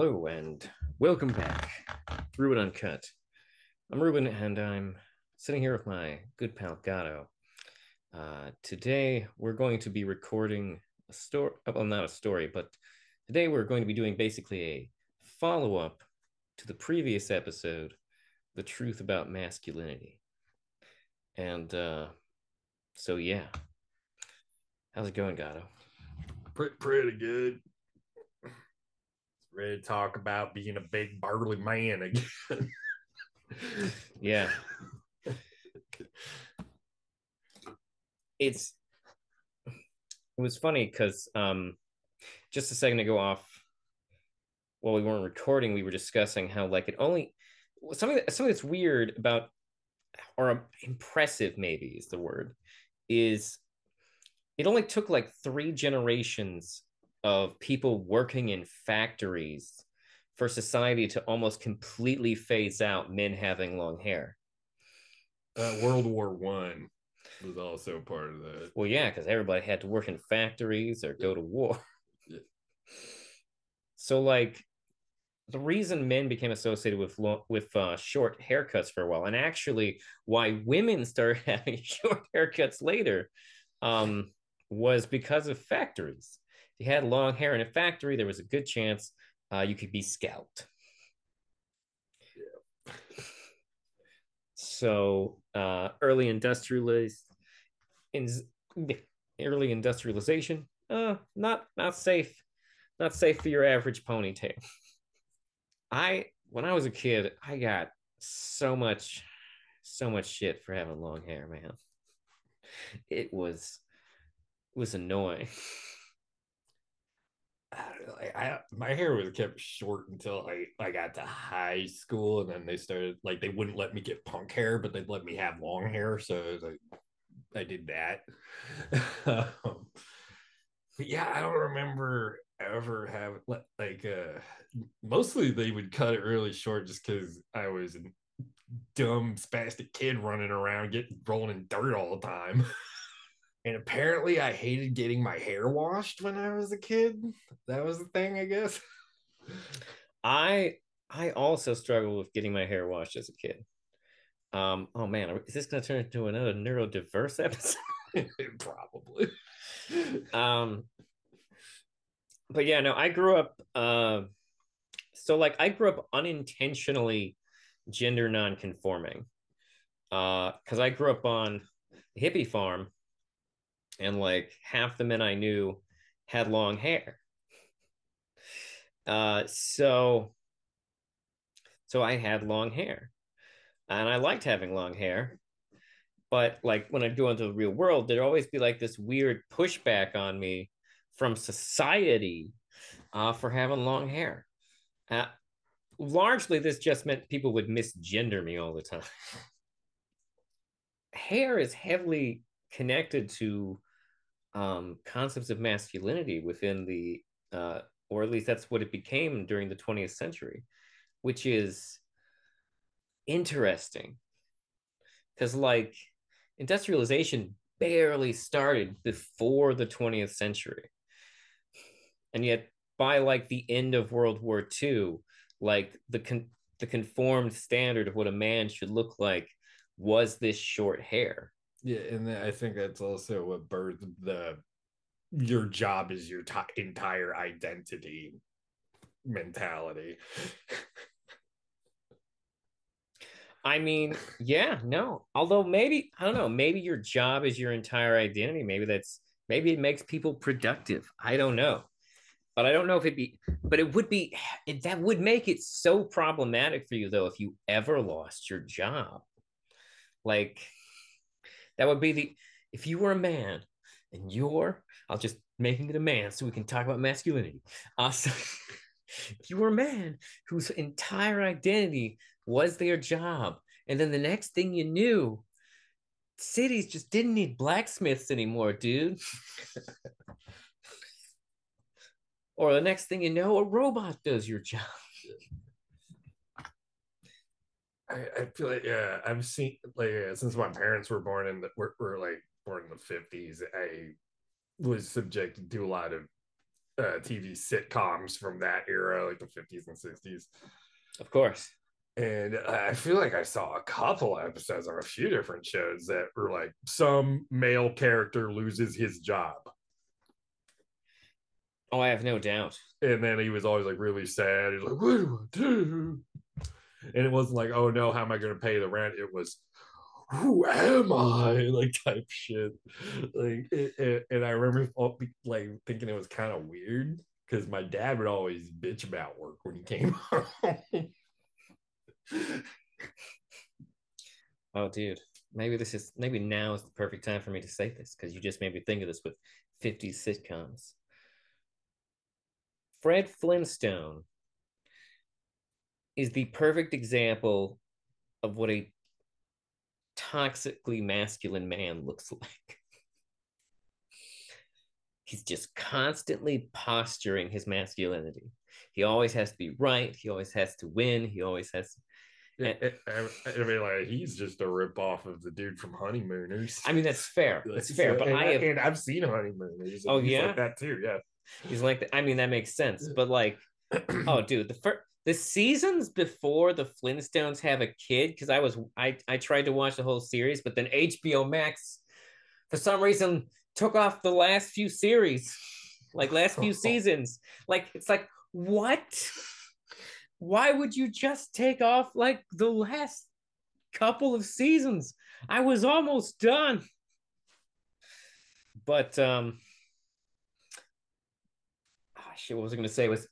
Hello and welcome back. Ruben Uncut. I'm Ruben and I'm sitting here with my good pal Gato. Uh, today we're going to be recording a story, well, not a story, but today we're going to be doing basically a follow up to the previous episode, The Truth About Masculinity. And uh, so, yeah. How's it going? Pretty, pretty good. Ready to talk about being a big burly man again. yeah. It's it was funny because um just a second ago off while we weren't recording, we were discussing how like it only something that, something that's weird about or impressive maybe is the word is it only took like three generations of people working in factories for society to almost completely phase out men having long hair. Uh, World War One was also part of that. Well, yeah, because everybody had to work in factories or go to war. Yeah. So, like, the reason men became associated with lo- with uh, short haircuts for a while, and actually why women started having short haircuts later, um, was because of factories you had long hair in a factory, there was a good chance uh, you could be scalped. Yeah. So uh, early industrialized in early industrialization, uh, not not safe, not safe for your average ponytail. I when I was a kid, I got so much, so much shit for having long hair, man. It was it was annoying. I, I, my hair was kept short until I, I got to high school, and then they started like they wouldn't let me get punk hair, but they'd let me have long hair. So like, I did that. um, yeah, I don't remember ever have like uh mostly they would cut it really short just because I was a dumb spastic kid running around getting rolling in dirt all the time. And apparently, I hated getting my hair washed when I was a kid. That was the thing, I guess. I I also struggled with getting my hair washed as a kid. Um, oh man, is this going to turn into another neurodiverse episode? Probably. um, but yeah, no, I grew up. Uh, so like, I grew up unintentionally gender non-conforming. Uh, because I grew up on hippie farm and like half the men I knew had long hair. Uh, so, so I had long hair, and I liked having long hair. But like when I go into the real world, there'd always be like this weird pushback on me from society uh, for having long hair. Uh, largely, this just meant people would misgender me all the time. hair is heavily connected to um, concepts of masculinity within the, uh, or at least that's what it became during the 20th century, which is interesting. Because, like, industrialization barely started before the 20th century. And yet, by like the end of World War II, like the con- the conformed standard of what a man should look like was this short hair. Yeah, and I think that's also what birthed the your job is your t- entire identity mentality. I mean, yeah, no. Although maybe I don't know, maybe your job is your entire identity. Maybe that's maybe it makes people productive. I don't know. But I don't know if it'd be but it would be it, that would make it so problematic for you though if you ever lost your job. Like that would be the if you were a man and you're I'll just making it a man so we can talk about masculinity. Uh, so if you were a man whose entire identity was their job, and then the next thing you knew, cities just didn't need blacksmiths anymore, dude. or the next thing you know, a robot does your job. I, I feel like yeah, I've seen like yeah, since my parents were born in the were, were like born in the fifties, I was subjected to a lot of uh, TV sitcoms from that era, like the 50s and 60s. Of course. And I feel like I saw a couple episodes on a few different shows that were like some male character loses his job. Oh, I have no doubt. And then he was always like really sad. He's like, what do I do? And it wasn't like, oh no, how am I going to pay the rent? It was, who am I? Like type shit. Like, it, it, and I remember like thinking it was kind of weird because my dad would always bitch about work when he came home. oh, dude, maybe this is maybe now is the perfect time for me to say this because you just made me think of this with 50s sitcoms. Fred Flintstone is the perfect example of what a toxically masculine man looks like. He's just constantly posturing his masculinity. He always has to be right. He always has to win. He always has. To... And, I, mean, like he's just a rip off of the dude from Honeymooners. I mean, that's fair. That's fair. But and, I have, and I've seen Honeymooners. Oh yeah, like that too. Yeah, he's like. I mean, that makes sense. But like, oh, dude, the first the seasons before the Flintstones have a kid, because I was I I tried to watch the whole series, but then HBO Max, for some reason, took off the last few series, like last few seasons. Like it's like what? Why would you just take off like the last couple of seasons? I was almost done. But um oh, shit, what was I gonna say was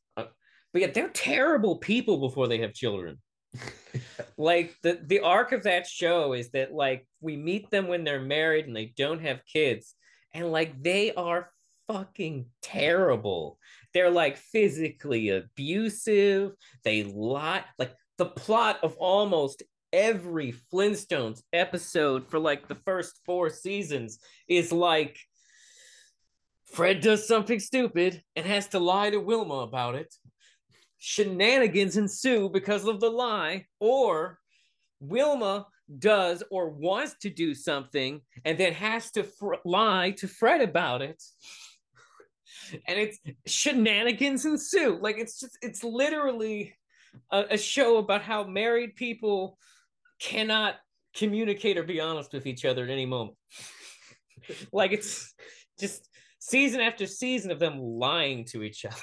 but yet they're terrible people before they have children. like the the arc of that show is that like we meet them when they're married and they don't have kids and like they are fucking terrible. They're like physically abusive. They lie. Like the plot of almost every Flintstones episode for like the first four seasons is like Fred does something stupid and has to lie to Wilma about it shenanigans ensue because of the lie, or Wilma does or wants to do something and then has to fr- lie to Fred about it. And it's shenanigans ensue. Like it's just, it's literally a, a show about how married people cannot communicate or be honest with each other at any moment. like it's just season after season of them lying to each other.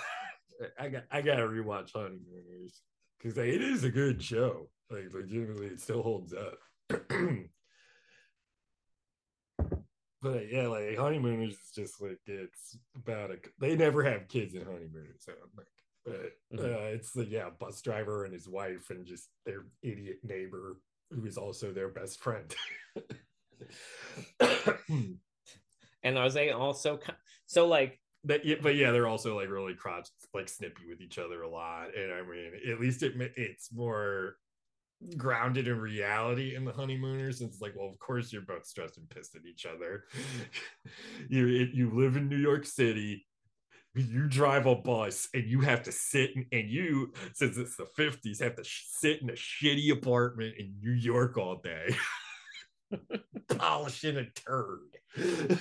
I got I gotta rewatch Honeymooners because like, it is a good show. Like legitimately, it still holds up. but yeah, like Honeymooners is just like it's about a. They never have kids in Honeymooners, so I'm like, but mm-hmm. uh, it's the yeah bus driver and his wife and just their idiot neighbor who is also their best friend. and are they also so like that but yeah they're also like really crotch like snippy with each other a lot. And i mean at least it it's more grounded in reality in the honeymooners. It's like well of course you're both stressed and pissed at each other. You you live in new york city you drive a bus and you have to sit in, and you since it's the 50s have to sit in a shitty apartment in new york all day. Polishing a turd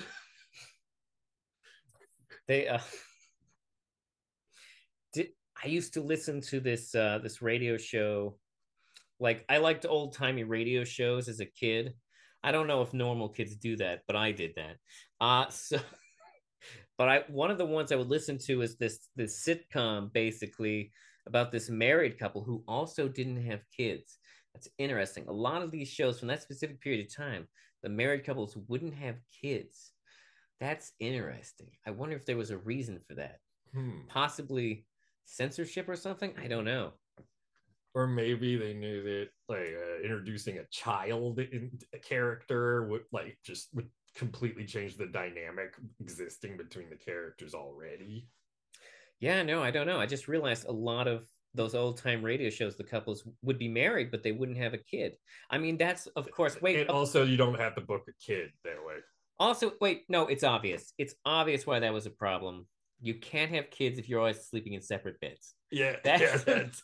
they uh did I used to listen to this uh this radio show like I liked old timey radio shows as a kid. I don't know if normal kids do that, but I did that. Uh so but I one of the ones I would listen to is this this sitcom basically about this married couple who also didn't have kids. That's interesting. A lot of these shows from that specific period of time, the married couples wouldn't have kids. That's interesting. I wonder if there was a reason for that. Hmm. Possibly censorship or something. I don't know. Or maybe they knew that like uh, introducing a child in a character would like just would completely change the dynamic existing between the characters already. Yeah, no, I don't know. I just realized a lot of those old time radio shows, the couples would be married, but they wouldn't have a kid. I mean, that's of course. Wait, and also you don't have to book a kid that way. Also, wait, no, it's obvious. It's obvious why that was a problem. You can't have kids if you're always sleeping in separate beds. Yeah, that's, yeah, that's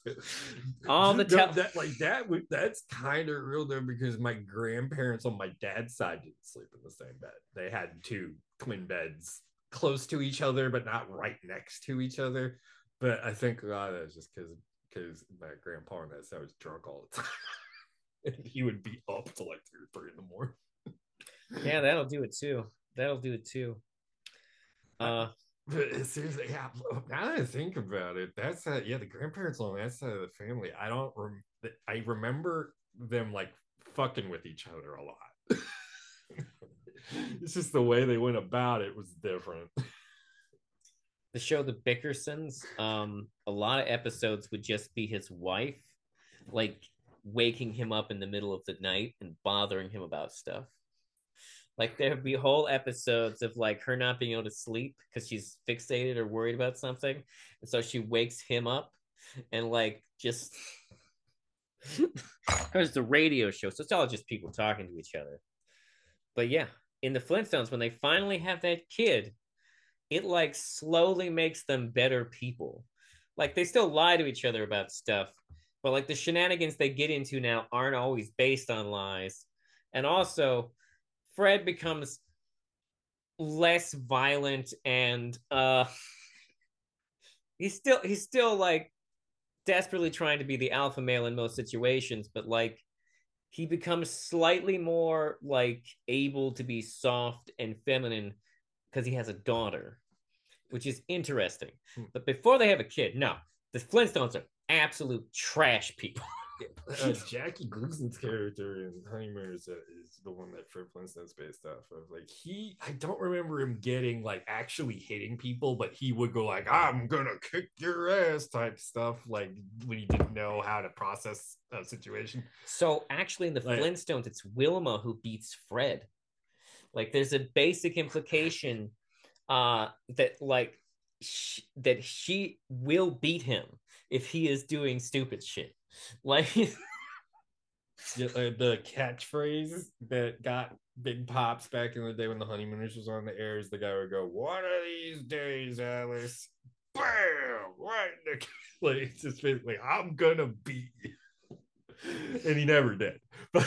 all the time. That like that. That's kind of real though, because my grandparents on my dad's side didn't sleep in the same bed. They had two twin beds close to each other, but not right next to each other. But I think a lot of that is just because because my grandpa and that I was drunk all the time. and he would be up till like three or three in the morning. Yeah, that'll do it too. That'll do it too. Uh, but seriously, yeah. Now that I think about it, that's uh, yeah, the grandparents on that side of the family. I don't. Rem- I remember them like fucking with each other a lot. it's just the way they went about it was different. The show The Bickersons, um, a lot of episodes would just be his wife, like waking him up in the middle of the night and bothering him about stuff. Like there'd be whole episodes of like her not being able to sleep because she's fixated or worried about something. And so she wakes him up and like just because the radio show, so it's all just people talking to each other. But yeah, in the Flintstones, when they finally have that kid, it like slowly makes them better people. Like they still lie to each other about stuff, but like the shenanigans they get into now aren't always based on lies. And also, Fred becomes less violent and uh he's still he's still like desperately trying to be the alpha male in most situations, but like he becomes slightly more like able to be soft and feminine because he has a daughter, which is interesting. Hmm. But before they have a kid, no, the Flintstones are absolute trash people. Uh, Jackie Gleason's character in Honeymooners uh, is the one that Fred Flintstone's based off of. Like he, I don't remember him getting like actually hitting people, but he would go like, "I'm gonna kick your ass" type stuff. Like when he didn't know how to process a situation. So actually, in the Like- Flintstones, it's Wilma who beats Fred. Like, there's a basic implication uh, that like sh- that she will beat him if he is doing stupid shit. Like, uh, the catchphrase that got big pops back in the day when the Honeymooners was on the air is the guy would go, "One of these days, Alice." Bam! Right in the like it's just basically, I'm gonna beat you. and he never did. But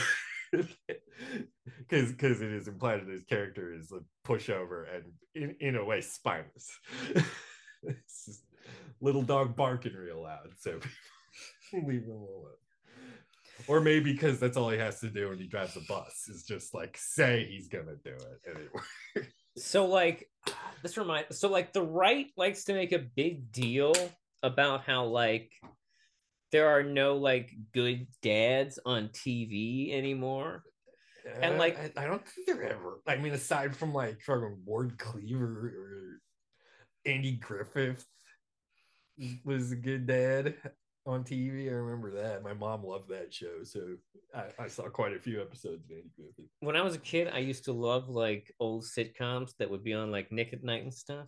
because because it is implied that his character is a pushover and in, in a way spineless. little dog barking real loud, so leave him alone. Or maybe because that's all he has to do when he drives a bus is just like say he's gonna do it works. so like this remind so like the right likes to make a big deal about how like there are no like good dads on TV anymore. And, Uh, like- I, I don't think they're ever. I mean, aside from like fucking Ward Cleaver or Andy Griffith was a good dad on TV. I remember that. My mom loved that show, so I, I saw quite a few episodes of Andy Griffith. when I was a kid, I used to love like old sitcoms that would be on like Nick at Night and stuff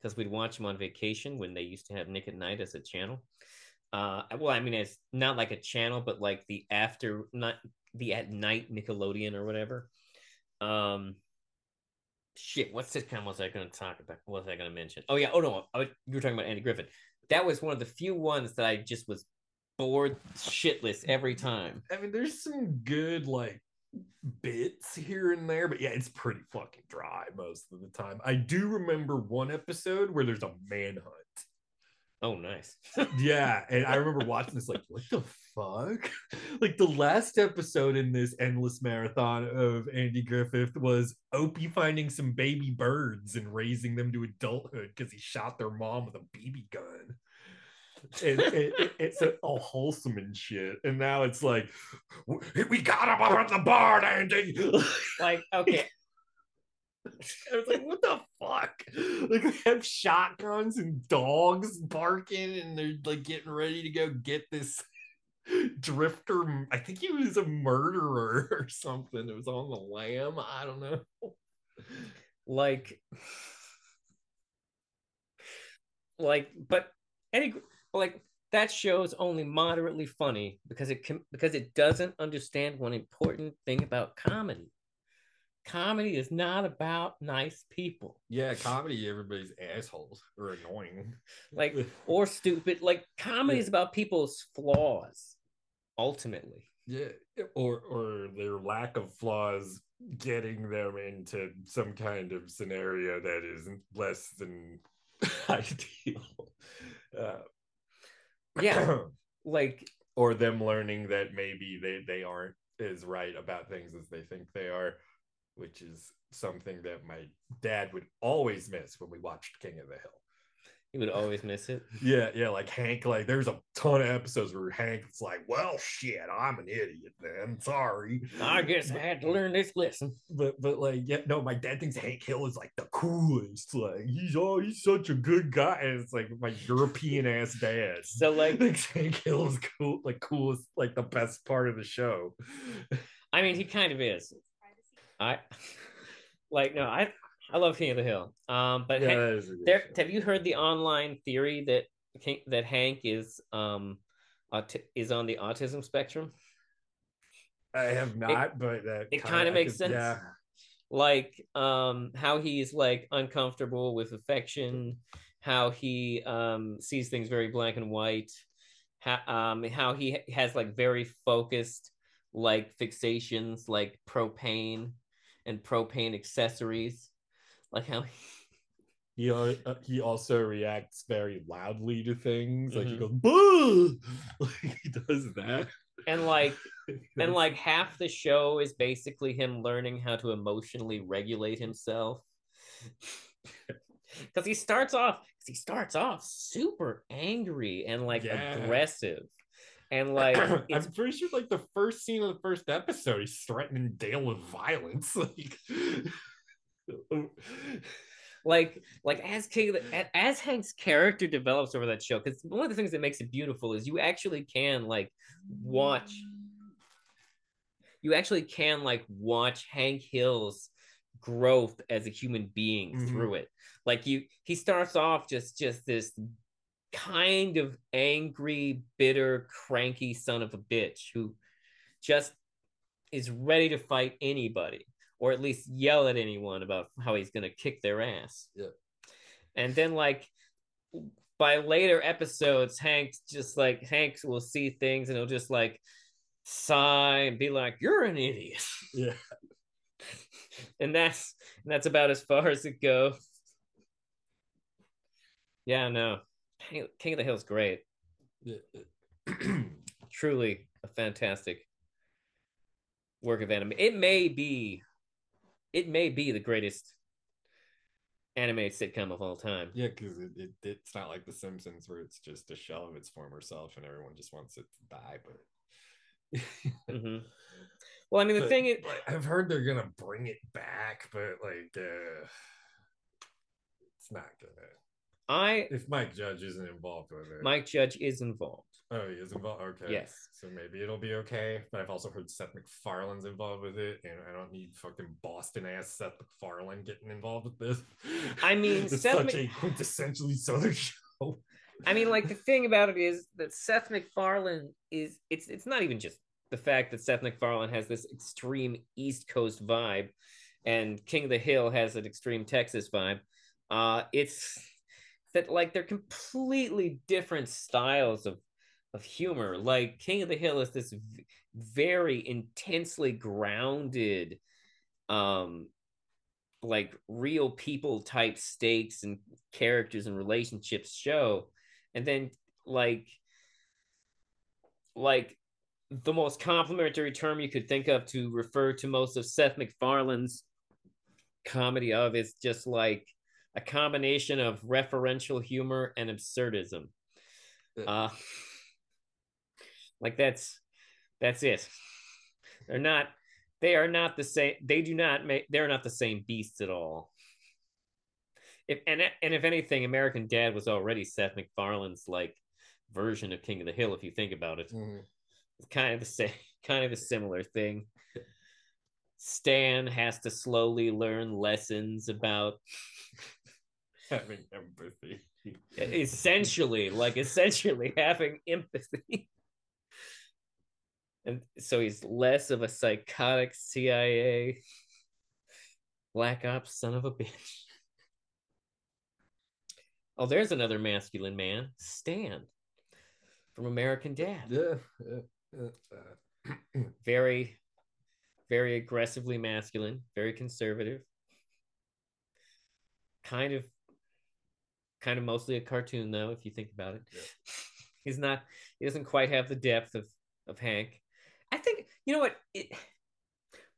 because we'd watch them on vacation when they used to have Nick at Night as a channel. Uh, well, I mean, it's not like a channel, but like the after, not the at night Nickelodeon or whatever. Um, shit, what sitcom was I going to talk about? What was I going to mention? Oh yeah, oh no, I you were talking about Andy Griffith. That was one of the few ones that I just was bored shitless every time. I mean, there's some good like bits here and there, but yeah, it's pretty fucking dry most of the time. I do remember one episode where there's a manhunt. Oh, nice. yeah, and I remember watching this like, what the fuck? like the last episode in this endless marathon of Andy Griffith was Opie finding some baby birds and raising them to adulthood because he shot their mom with a BB gun. And it, it- it's all wholesome and shit. And now it's like, we got him up at the barn, Andy. like, okay, I was like, what the fuck? Like they have shotguns and dogs barking, and they're like getting ready to go get this drifter. I think he was a murderer or something. It was on the lam. I don't know. like like but any like that show is only moderately funny because it can because it doesn't understand one important thing about comedy comedy is not about nice people Yeah, comedy. Everybody's assholes or annoying. like or stupid like comedy Yeah. is about people's flaws ultimately Yeah, or or their lack of flaws getting them into some kind of scenario that is less than ideal. Uh, Yeah. like or them learning that maybe they, they aren't as right about things as they think they are, which is something that my dad would always miss when we watched King of the Hill. He would always miss it. Yeah, yeah, like Hank, like there's a ton of episodes where Hank's like, well, shit, I'm an idiot then. Sorry. I guess I had to learn this lesson. But but like, yeah, no, my dad thinks Hank Hill is like the coolest. Like he's oh, he's such a good guy. And it's like my European ass dad. So like thinks Hank Hill is cool, like coolest, like the best part of the show. I mean he kind of is. I like no, I I love King of the Hill. Um but Yeah, Hank- that is a good there show. have you heard the online theory that King, that Hank is um aut- is on the autism spectrum? I have not, but that it kinda makes could- sense. Yeah, like um how he's like uncomfortable with affection how he um sees things very black and white how um how he has like very focused like fixations like propane and propane accessories like how he al- uh, he also reacts very loudly to things. Like he Mhm. goes, "Boo!" like he does that. and like and like half the show is basically him learning how to emotionally regulate himself because he starts off he starts off super angry and like Yeah. aggressive and like I'm pretty sure, like the first scene of the first episode, he's threatening Dale with violence. Like, like like as King as Hank's character develops over that show because one of the things that makes it beautiful is you actually can like watch you actually can like watch Hank Hill's growth as a human being Mhm. through it. Like you he starts off just just this kind of angry, bitter, cranky son of a bitch who just is ready to fight anybody or at least yell at anyone about how he's going to kick their ass. Yeah. And then like by later episodes Hank just like Hank will see things and he'll just like sigh and be like you're an idiot. yeah, and that's and that's about as far as it goes. Yeah, no. King King of the Hill's great. Truly a fantastic work of anime. It may be it may be the greatest animated sitcom of all time. yeah, because it, it it's not like The Simpsons where it's just a shell of its former self and everyone just wants it to die. But Mhm. Well, I mean, the But, thing is, I've heard they're gonna bring it back, but like, uh, it's not gonna. I If Mike Judge isn't involved with it, Mike Judge is involved. Oh, he is involved. Okay. Yes. So maybe it'll be okay. But I've also heard Seth MacFarlane's involved with it, and I don't need fucking Boston ass Seth MacFarlane getting involved with this. I mean, it's Seth such a quintessentially Southern show. I mean, like the thing about it is that Seth MacFarlane is it's it's not even just the fact that Seth MacFarlane has this extreme East Coast vibe, and King of the Hill has an extreme Texas vibe. Uh, it's that like they're completely different styles of of humor. Like King of the Hill is this v- very intensely grounded, um, like real people type stakes and characters and relationships show and then like like the most complimentary term you could think of to refer to most of Seth MacFarlane's comedy of is just like a combination of referential humor and absurdism. Uh like that's that's it. They're not they are not the same they do not make they're not the same beasts at all. If and and if anything, American Dad was already Seth MacFarlane's like version of King of the Hill. If you think about it, Mhm. it's kind of the same, kind of a similar thing. Stan has to slowly learn lessons about Having empathy. essentially, like essentially having empathy. And so he's less of a psychotic CIA black ops son of a bitch. Oh, there's another masculine man, Stan from American Dad. Yeah. yeah, yeah, Very, very aggressively masculine, very conservative. Kind of kind of mostly a cartoon though, if you think about it. Yeah. He's not he doesn't quite have the depth of of Hank. I think you know what it,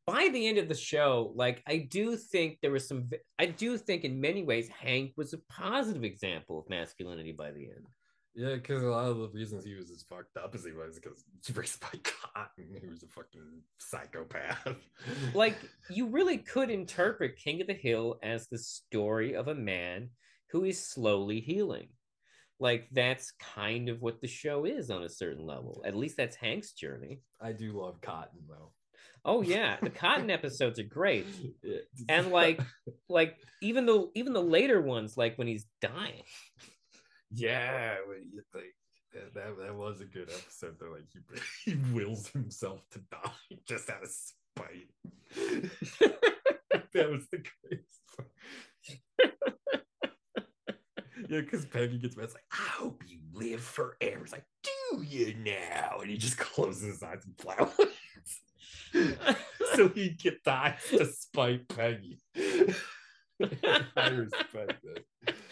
by the end of the show, like I do think there was some I do think in many ways Hank was a positive example of masculinity by the end. Yeah, because a lot of the reasons he was as fucked up as he was because he was raised by Cotton, he was a fucking psychopath. like you really could interpret King of the Hill as the story of a man who is slowly healing. Like that's kind of what the show is on a certain level. At least that's Hank's journey. I do love Cotton though. Oh yeah, the Cotton episodes are great. And like like even the even the later ones like when he's dying. yeah, when you think that, that that was a good episode though. Like he he wills himself to die just out of spite. that was the greatest. yeah, because Peggy gets mad. It's like, I hope you live forever. It's like, do you now? And he just closes his eyes and flowers. so he die to spite Peggy. I respect that.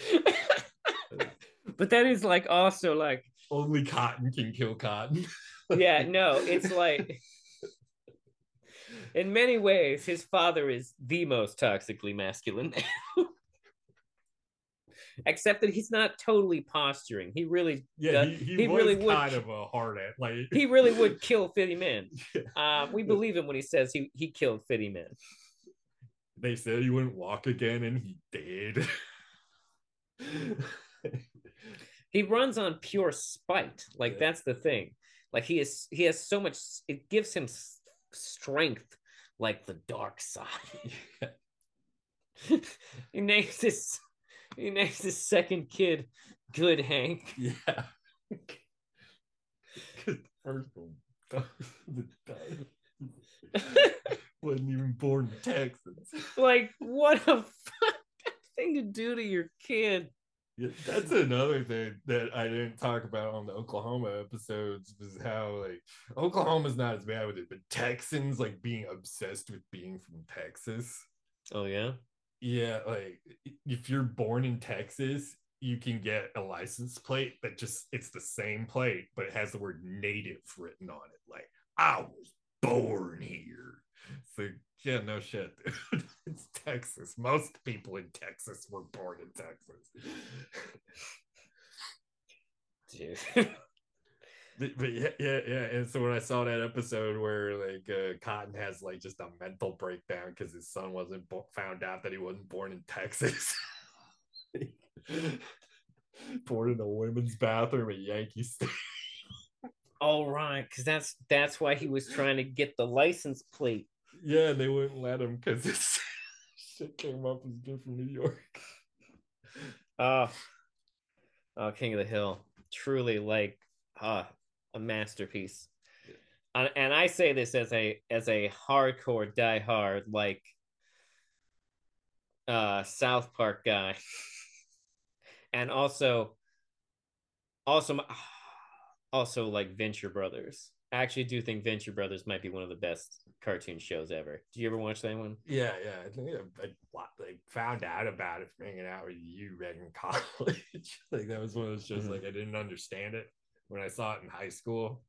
but that is like also like Only Cotton can kill Cotton. yeah, no, it's like in many ways his father is the most toxically masculine. Except that he's not totally posturing. He really Yeah, does- he, he, he really would- kind of a hard at like he really would kill Fitty Men. Uh, we believe him when he says he, he killed Fitty Men. they said he wouldn't walk again and he did. He runs on pure spite. Like Yeah. that's the thing. Like he is he has so much it gives him strength like the dark side. he names his he names his second kid Good Hank. yeah. First one wasn't even born in Texas. Like what a thing to do to your kid. Yeah, that's another thing that I didn't talk about on the Oklahoma episodes was how like Oklahoma's not as bad with it, but Texans like being obsessed with being from Texas. Oh yeah. Yeah, like if you're born in Texas, you can get a license plate that just it's the same plate, but it has the word native written on it. Like I was born here. So yeah, no shit, dude. It's Texas. Most people in Texas were born in Texas. Dude. But, yeah, yeah, yeah. And so when I saw that episode where like uh, Cotton has like just a mental breakdown because his son wasn't bo- found out that he wasn't born in Texas, born in a women's bathroom at Yankee Stadium. oh right, because that's that's why he was trying to get the license plate. Yeah, they wouldn't let him because his shit came up as being from New York. Oh, oh, King of the Hill, truly like uh, a masterpiece. And, and I say this as a as a hardcore diehard like uh South Park guy, and also also also like Venture Brothers. I actually do think Venture Brothers might be one of the best cartoon shows ever. Do you ever watch that one? Yeah, yeah. I think I, I, found out about it from hanging out with you back in college. like that was one of those shows Mhm. like I didn't understand it when I saw it in high school.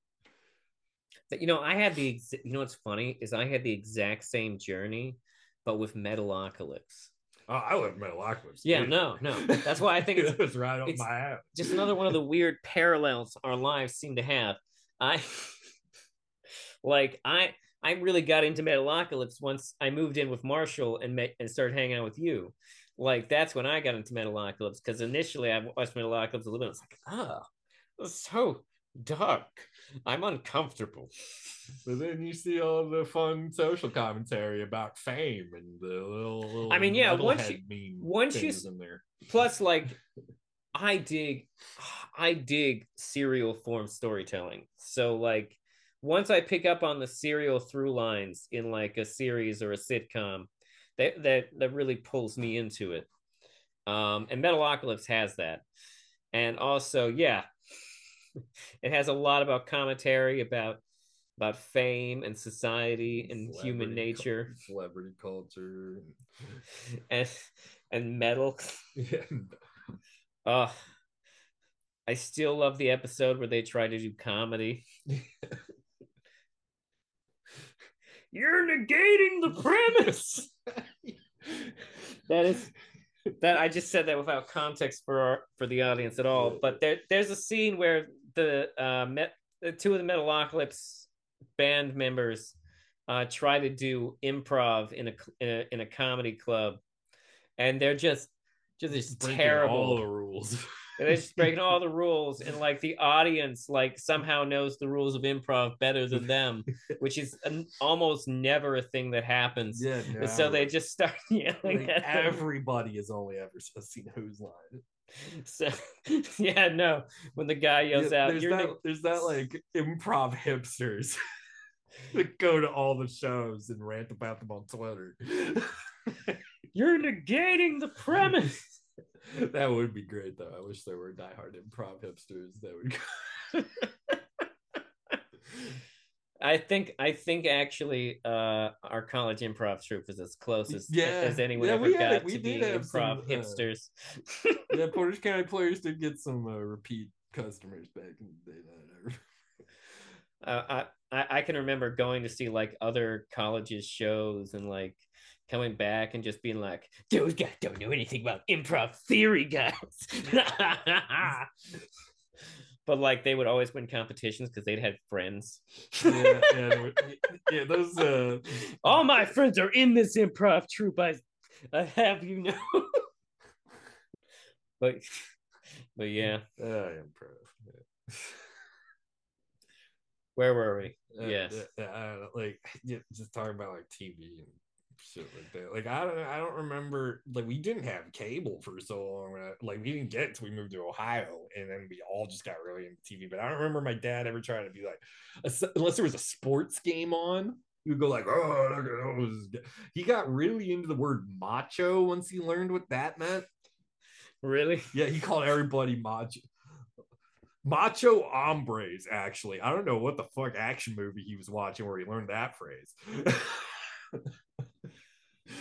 That you know, I had the ex- you know what's funny is I had the exact same journey, but with Metalocalypse. Oh, I love Metalocalypse. Yeah, dude. no, no. That's why I think it's- it was right up it's- my alley. Just another one of the weird parallels our lives seem to have. I like I I really got into Metalocalypse once I moved in with Marshall and met and started hanging out with you. Like that's when I got into Metalocalypse because initially I watched Metalocalypse a little bit. I was like, it's so dark. I'm uncomfortable. But then you see all the fun social commentary about fame and the little. little I mean, yeah, once meme once you in there. Plus, like, I dig, I dig serial form storytelling. So, like, once I pick up on the serial through lines in like a series or a sitcom, that that that really pulls me into it. Um, and Metalocalypse has that, and also, yeah, it has a lot about commentary about about fame and society and human nature cul- celebrity culture. and and metal. Yeah. Oh, I still love the episode where they try to do comedy. You're negating the premise. that is that I just said that without context for our, for the audience at all. But there there's a scene where the uh met the two of the Metalocalypse band members uh try to do improv in a in a, in a comedy club, and they're just just, just terrible. all the rules. And they're just breaking all the rules, and like the audience, like somehow knows the rules of improv better than them, which is an, almost never a thing that happens. yeah, And so they just start yelling like at them. everybody has only ever seen Whose Line. So yeah, no. When the guy yells Yeah, out, there's that, there's that like improv hipsters that go to all the shows and rant about them on Twitter. you're negating the premise." that would be great though. I wish there were diehard improv hipsters that would I think I think actually uh our college improv troupe is as close as Yeah. as anyone Yeah, ever had- got to being improv some, uh, hipsters. yeah, Portage County players did get some uh, repeat customers back in the day. I uh, I, I I can remember going to see like other colleges shows and like coming back and just being like, those guys don't know anything about improv theory, guys. But like they would always win competitions because they'd had friends. yeah, yeah, yeah, those uh All my friends are in this improv troupe. I, I have you know. but but yeah, uh, improv. Yeah. where were we? Uh, Yes. yeah, yeah, I don't know, like just talking about like TV and shit like that. Like I don't, I don't remember. Like we didn't have cable for so long. uh, Like we didn't get it till we moved to Ohio, and then we all just got really into TV. But I don't remember my dad ever trying to be like, unless there was a sports game on. He would go like, "Oh, look at those." He got really into the word macho once he learned what that meant. Really? Yeah, he called everybody macho. Macho hombres, actually. I don't know what the fuck action movie he was watching where he learned that phrase.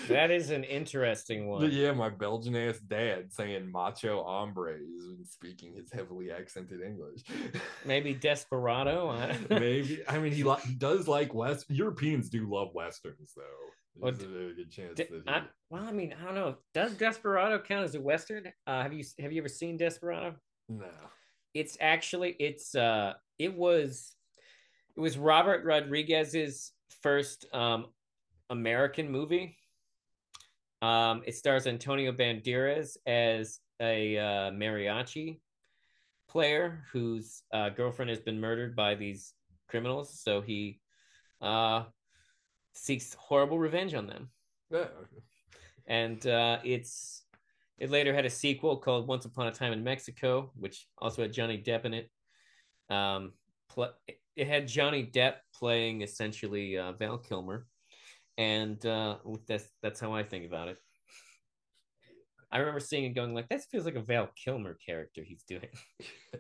That is an interesting one. yeah, my Belgian ass dad saying macho hombres and speaking his heavily accented English. Maybe Desperado. Maybe. I mean, he, li- does like West. Europeans do love Westerns, though. Well, There's a very good chance De- I, well, I mean, I don't know. Does Desperado count as a western? Uh, have you have you ever seen Desperado? no. It's actually it's uh it was it was Robert Rodriguez's first um American movie. Um, it stars Antonio Banderas as a uh, mariachi player whose uh, girlfriend has been murdered by these criminals, so he uh seeks horrible revenge on them. Yeah. and uh, it's it later had a sequel called Once Upon a Time in Mexico, which also had Johnny Depp in it. Um, pl- it had Johnny Depp playing essentially uh, Val Kilmer, and uh, that's that's how I think about it. I remember seeing it going like, "That feels like a Val Kilmer character he's doing."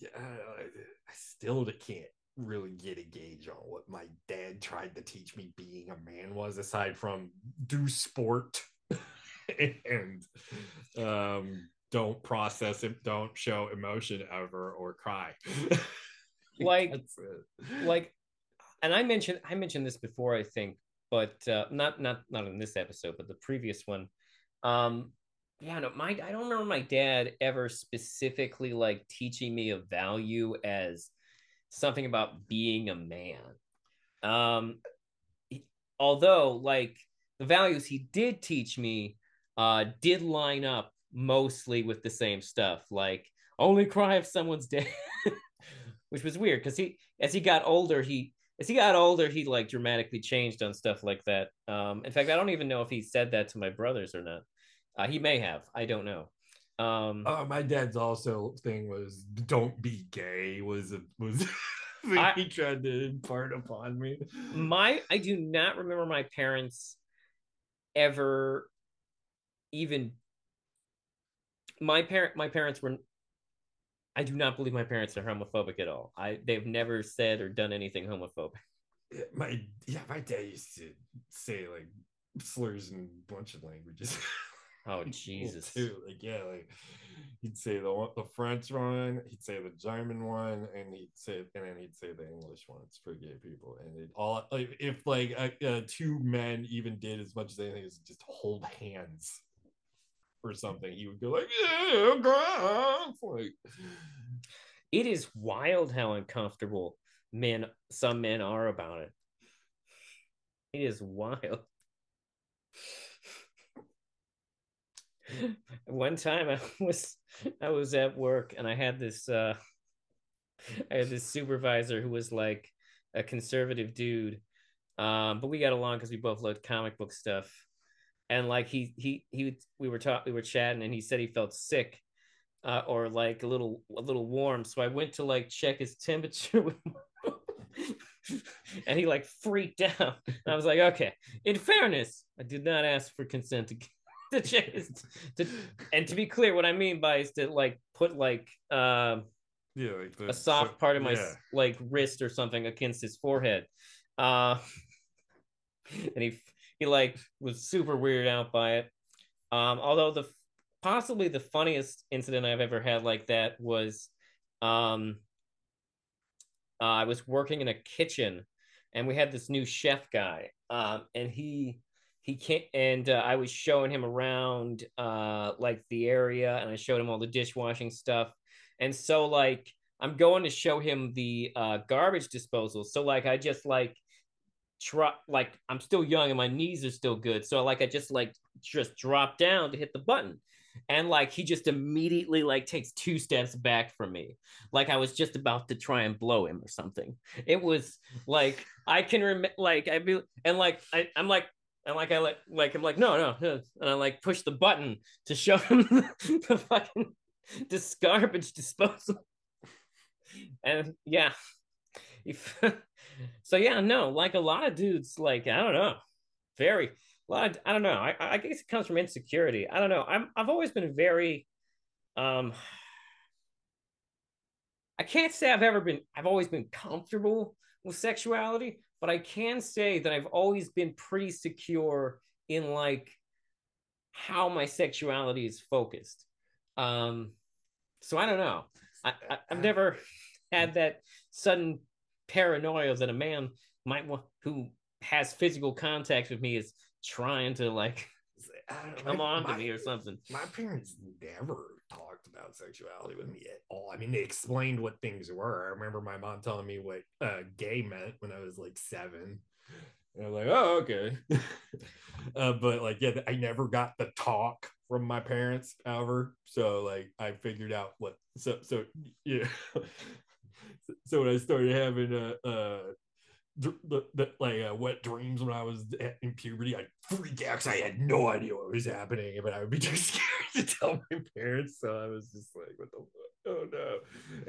yeah, I, I I still can't really get a gauge on what my dad tried to teach me being a man was, aside from do sport and um, don't process it, don't show emotion ever or cry. Like- like and i mentioned i mentioned this before i think but uh not not not in this episode but the previous one. Um yeah no my i don't remember my dad ever specifically like teaching me a value as something about being a man. Um he- although like the values he did teach me uh did line up mostly with the same stuff like only cry if someone's dead which was weird because he as he got older he as he got older he like dramatically changed on stuff like that. Um in fact i don't even know if he said that to my brothers or not. Uh, he may have. I don't know. Um Uh, my dad's also thing was don't be gay was a was thing I- he tried to impart upon me. my i do not remember my parents ever even my parent my parents were I do not believe my parents are homophobic at all. I they've never said or done anything homophobic. My yeah, my dad used to say like slurs in a bunch of languages. Oh Jesus! too. Like yeah, like he'd say the the French one, he'd say the German one, and he'd say and then he'd say the English one. For gay people, and it all like if like uh, uh, two men even did as much as anything as just hold hands or something, he would go like yeah, like It is wild how uncomfortable men some men are about it. It is wild. One time I was I was at work and I had this uh I had this supervisor who was like a conservative dude. Um, but we got along because we both loved comic book stuff. And like he he he we were talking we were chatting and he said he felt sick uh, or like a little a little warm. So I went to like check his temperature with and he like freaked out. And I was like, okay. In fairness, I did not ask for consent to to check his to, and to be clear, what I mean by is to like put like um yeah, like the, a soft so- part of my yeah. like wrist or something against his forehead. Uh and he he like was super weirded out by it. Um although the possibly the funniest incident I've ever had like that was um uh, I was working in a kitchen and we had this new chef guy um and he he can't and uh, I was showing him around uh like the area and I showed him all the dishwashing stuff and so like I'm going to show him the uh garbage disposal so like I just like try like I'm still young and my knees are still good. So like I just like just drop down to hit the button. And like he just immediately like takes two steps back from me. Like I was just about to try and blow him or something. It was like I can remember like I be and like I, I'm like and like I like like I'm like no no and I like push the button to show him the, the fucking this garbage disposal. And yeah. If, so yeah no like a lot of dudes like I don't know very a lot of, I don't know I, I guess it comes from insecurity I don't know I'm I've always been very um I can't say I've ever been I've always been comfortable with sexuality, but I can say that I've always been pretty secure in like how my sexuality is focused. Um so I don't know. I, I I've never had that sudden paranoia that a man might want who has physical contact with me is trying to like I come my- on to my- me or something. my parents never talked about sexuality with me at all. I mean, they explained what things were. I remember my mom telling me what uh, gay meant when I was like seven. And I'm like, oh, okay. uh, but like, yeah, I never got the talk from my parents ever. So like, I figured out what. So so yeah. so when I started having a. uh the, the, like uh, wet dreams when I was in puberty, I'd freak out because I had no idea what was happening, but I would be too scared to tell my parents. So I was just like, "What the fuck? Oh no!"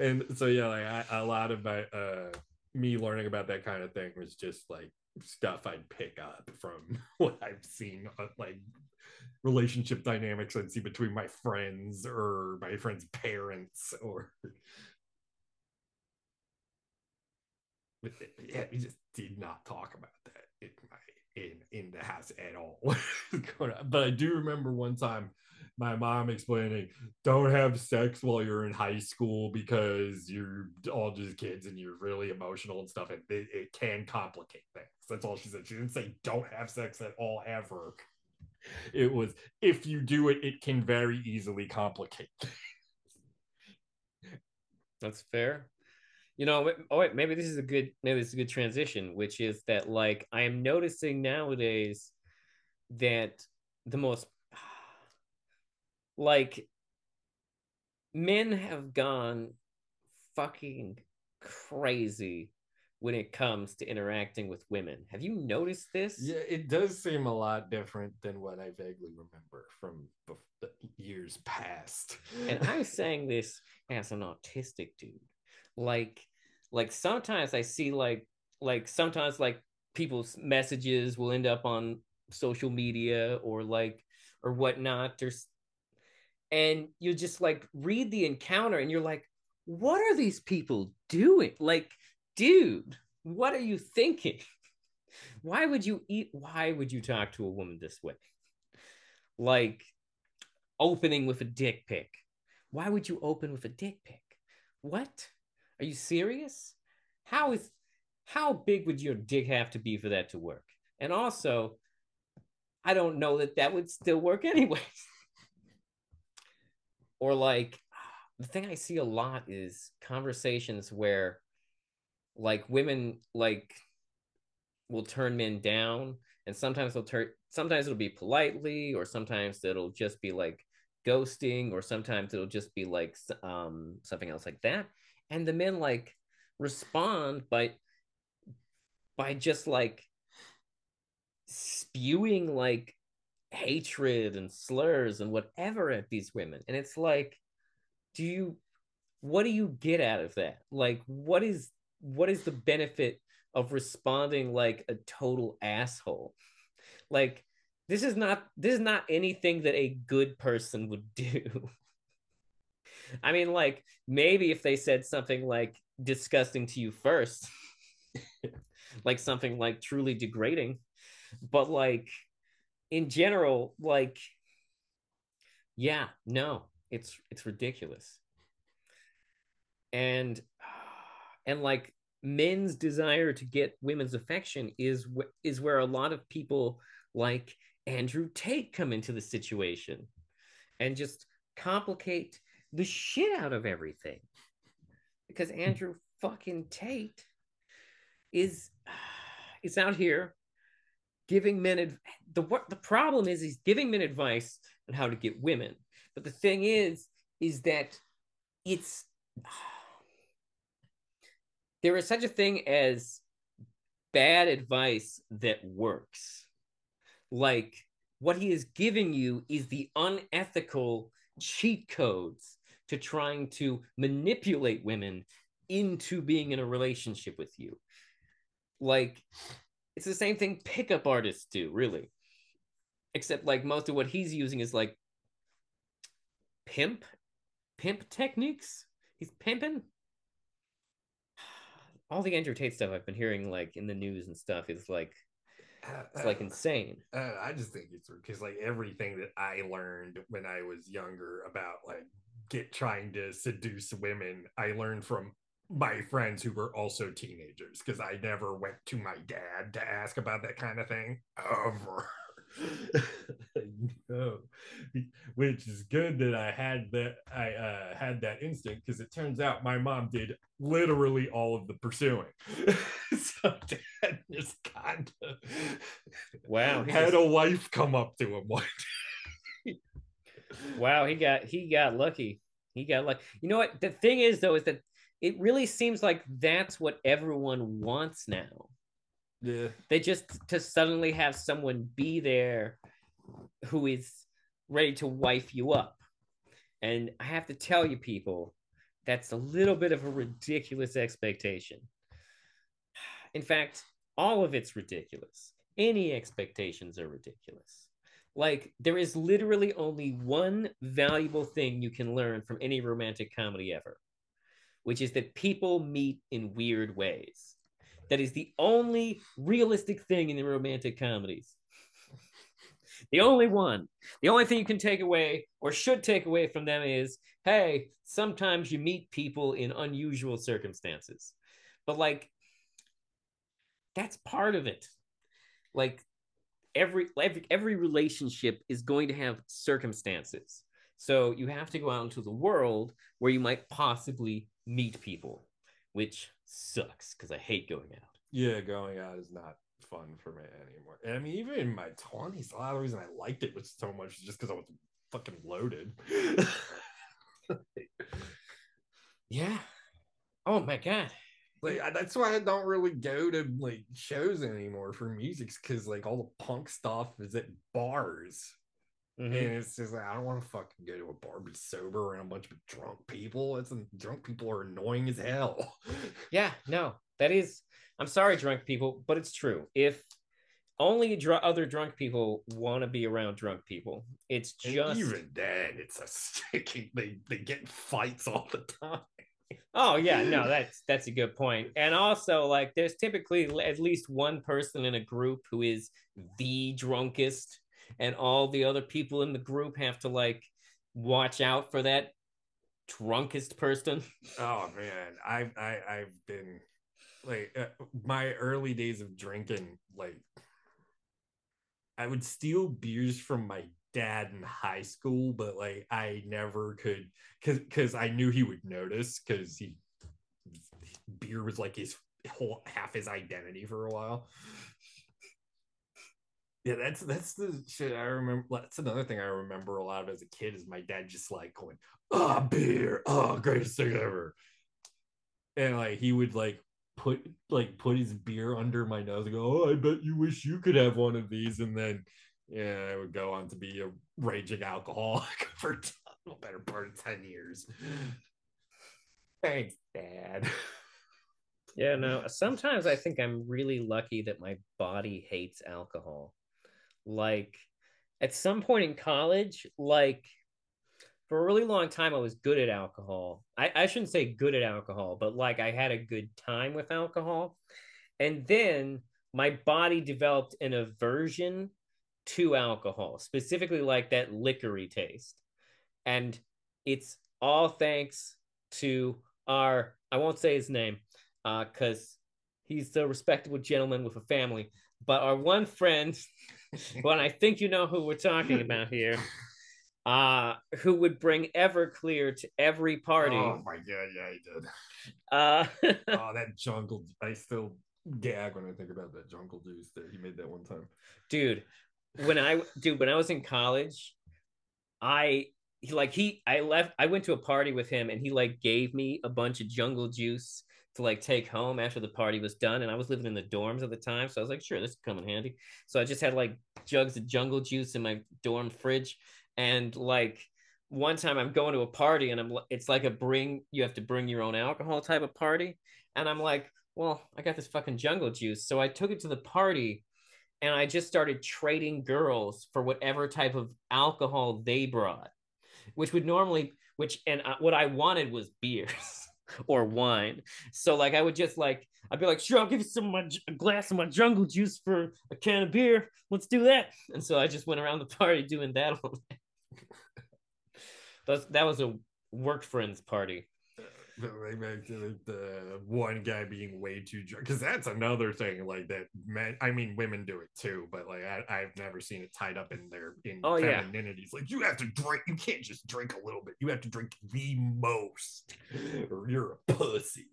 And so yeah, like I, a lot of my uh, me learning about that kind of thing was just like stuff I'd pick up from what I've seen, uh, like relationship dynamics I'd see between my friends or my friends' parents or But, yeah, we just did not talk about that in my in in the house at all. but I do remember one time my mom explaining, "Don't have sex while you're in high school because you're all just kids and you're really emotional and stuff, and it, it can complicate things." That's all she said. She didn't say don't have sex at all ever. It was if you do it, it can very easily complicate. That's fair. You know, oh wait, maybe this is a good maybe this is a good transition, which is that like I am noticing nowadays that the most like men have gone fucking crazy when it comes to interacting with women. Have you noticed this? Yeah, it does seem a lot different than what I vaguely remember from the years past. and I'm saying this as an autistic dude. Like, like sometimes I see like like sometimes like people's messages will end up on social media or like or whatnot. There's and you just like read the encounter and you're like, what are these people doing? Like, dude, what are you thinking? Why would you eat? Why would you talk to a woman this way? Like, opening with a dick pic. Why would you open with a dick pic? What? Are you serious? How is how big would your dick have to be for that to work? And also, I don't know that that would still work anyway. or like the thing I see a lot is conversations where like women like will turn men down and sometimes they'll turn sometimes it'll be politely or sometimes it'll just be like ghosting or sometimes it'll just be like um something else like that and the men like respond by by just like spewing like hatred and slurs and whatever at these women. And it's like do you what do you get out of that? Like what is what is the benefit of responding like a total asshole? Like this is not this is not anything that a good person would do i mean like maybe if they said something like disgusting to you first like something like truly degrading. But like in general like yeah no it's it's ridiculous. And and like men's desire to get women's affection is is where a lot of people like Andrew Tate come into the situation and just complicate the shit out of everything. Because hmm. Andrew fucking Tate is is out here giving men adv- the what the problem is he's giving men advice on how to get women. But the thing is is that it's there is such a thing as bad advice that works. Like what he is giving you is the unethical cheat codes to trying to manipulate women into being in a relationship with you. Like it's the same thing pickup artists do, really. Except like most of what he's using is like pimp pimp techniques. He's pimping all the Andrew Tate stuff I've been hearing like in the news and stuff is like it's like insane. Uh, I just think it's because like everything that I learned when I was younger about like get trying to seduce women, I learned from my friends who were also teenagers because I never went to my dad to ask about that kind of thing ever. no. Which is good that I had that I uh, had that instinct because it turns out my mom did literally all of the pursuing. so dad just kind of wow had a wife come up to him one day. Wow, he got he got lucky. He got lucky. You know what? The thing is though is that it really seems like that's what everyone wants now. Yeah. They just to suddenly have someone be there who is ready to wife you up. And I have to tell you, people, that's a little bit of a ridiculous expectation. In fact, all of it's ridiculous. Any expectations are ridiculous. Like, there is literally only one valuable thing you can learn from any romantic comedy ever, which is that people meet in weird ways. That is the only realistic thing in the romantic comedies. the only one. The only thing you can take away or should take away from them is hey, sometimes you meet people in unusual circumstances. But like, that's part of it. Like, every every every relationship is going to have circumstances. So you have to go out into the world where you might possibly meet people, which sucks because I hate going out. Yeah, going out is not fun for me anymore. And I mean, even in my twenties, a lot of the reason I liked it was so much just because I was fucking loaded. yeah. Oh my god. Like that's why I don't really go to like shows anymore for music because like all the punk stuff is at bars. Mm-hmm. And it's just like I don't want to fucking go to a bar be sober around a bunch of drunk people. It's drunk people are annoying as hell. yeah, no, that is. I'm sorry, drunk people, but it's true. If only dr- other drunk people want to be around drunk people, it's just and even then, it's a sticky. They they get fights all the time. Oh yeah, no, that's that's a good point. And also, like, there's typically at least one person in a group who is the drunkest, and all the other people in the group have to like watch out for that drunkest person. Oh man, I've I, I've been like uh, my early days of drinking. Like, I would steal beers from my dad in high school, but like I never could because because I knew he would notice because he beer was like his whole half his identity for a while. Yeah, that's that's the shit I remember. That's another thing I remember a lot of as a kid is my dad just like going, "Oh, beer, oh, greatest thing ever," and like he would like put like put his beer under my nose and go, "Oh, I bet you wish you could have one of these," and then yeah, I would go on to be a raging alcoholic for a better part of 10 years. Thanks, Dad. Yeah, no, sometimes I think I'm really lucky that my body hates alcohol. Like at some point in college, like for a really long time, I was good at alcohol. I, I shouldn't say good at alcohol, but like I had a good time with alcohol. And then my body developed an aversion to alcohol, specifically like that liquory taste. And it's all thanks to our, I won't say his name uh because uh, he's a respectable gentleman with a family, but our one friend, well, I think you know who we're talking about here, uh, who would bring Everclear to every party. Oh my God, yeah, he did. Uh, oh, that jungle, I still gag when I think about that jungle juice that he made that one time. Dude, when I dude, when I was in college, I he like he I left I went to a party with him and he like gave me a bunch of jungle juice to like take home after the party was done. And I was living in the dorms at the time. So I was like, sure, this could come in handy. So I just had like jugs of jungle juice in my dorm fridge. And like one time I'm going to a party and I'm it's like a bring you have to bring your own alcohol type of party. And I'm like, well, I got this fucking jungle juice. So I took it to the party and I just started trading girls for whatever type of alcohol they brought, which would normally, which, and uh, what I wanted was beers or wine. So, like, I would just like, I'd be like, sure, I'll give you some my, a glass of my jungle juice for a can of beer. Let's do that. And so I just went around the party doing that. that was a work friends party to like the one guy being way too drunk because that's another thing like that men i mean women do it too but like I, have never seen it tied up in their in oh, femininities. Yeah. like you have to drink you can't just drink a little bit you have to drink the most. Or you're a pussy.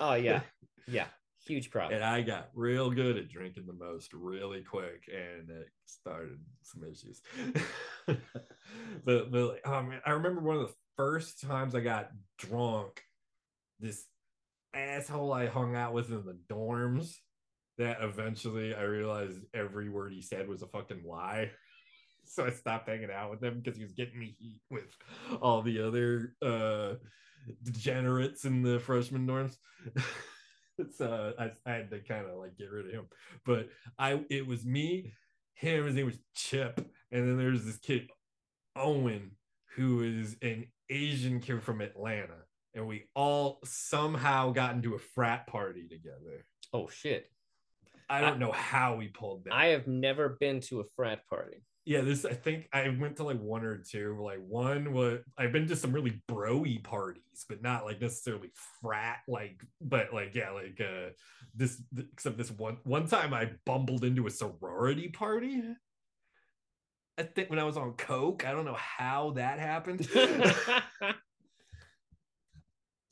Oh yeah. Yeah. Huge problem. And i got real good at drinking the most really quick and it started some issues. But but oh man i remember one of the first times i got drunk this asshole I hung out with in the dorms that eventually I realized every word he said was a fucking lie. So I stopped hanging out with him because he was getting me heat with all the other uh degenerates in the freshman dorms. so I, I had to kind of like get rid of him. But I it was me, him, his name was Chip, and then there's this kid, Owen, who is an Asian kid from Atlanta and we all somehow got into a frat party together. Oh shit. I don't I, know how we pulled that. I have never been to a frat party. Yeah, this I think I went to like one or two. Like one was I've been to some really broy parties, but not like necessarily frat like but like yeah, like uh this except this one one time I bumbled into a sorority party. I think when I was on coke, I don't know how that happened.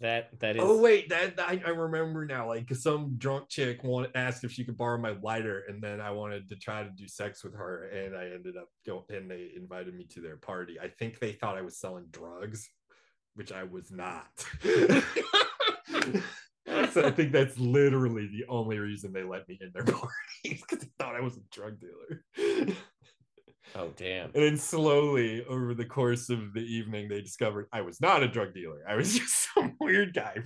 That that oh, is. Oh wait, that I, I remember now. Like some drunk chick wanted asked if she could borrow my lighter, and then I wanted to try to do sex with her, and I ended up going. And they invited me to their party. I think they thought I was selling drugs, which I was not. so I think that's literally the only reason they let me in their party because they thought I was a drug dealer. Oh damn! And then slowly over the course of the evening, they discovered I was not a drug dealer. I was just some weird guy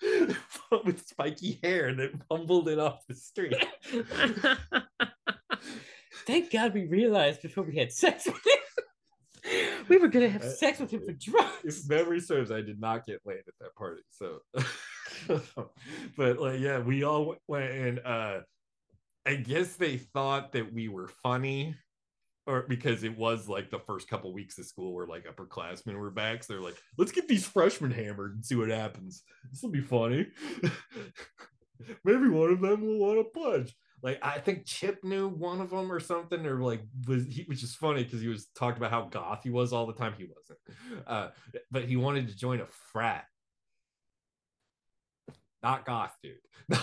with spiky hair that fumbled it off the street. Thank God we realized before we had sex with him. We were gonna have Uh, sex with him for drugs. if memory serves, I did not get laid at that party. So, but like, yeah, we all went and uh, I guess they thought that we were funny, or because it was like the first couple weeks of school where like upperclassmen were back. So they're like, let's get these freshmen hammered and see what happens. This will be funny. Maybe one of them will want to pledge. Like I think Chip knew one of them or something, or like was he was just funny because he was talked about how goth he was all the time. He wasn't, uh, but he wanted to join a frat. Not goth, dude.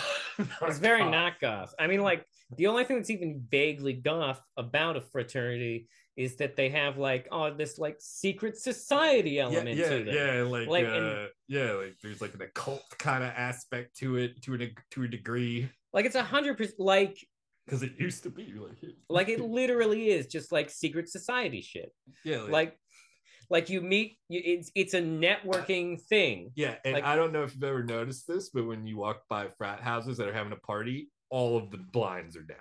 It's very goth. not goth. I mean, like the only thing that's even vaguely goth about a fraternity is that they have like oh this like secret society element yeah, to them. yeah, like, Like, uh, and- yeah, like there's like an occult kind of aspect to it to a to a degree Like it's a hundred percent like because it used to be like like it literally is just like secret society shit. yeah, like, Like like you meet you, it's it's a networking thing. yeah, and like- I don't know if you've ever noticed this, but when you walk by frat houses that are having a party, all of the blinds are down.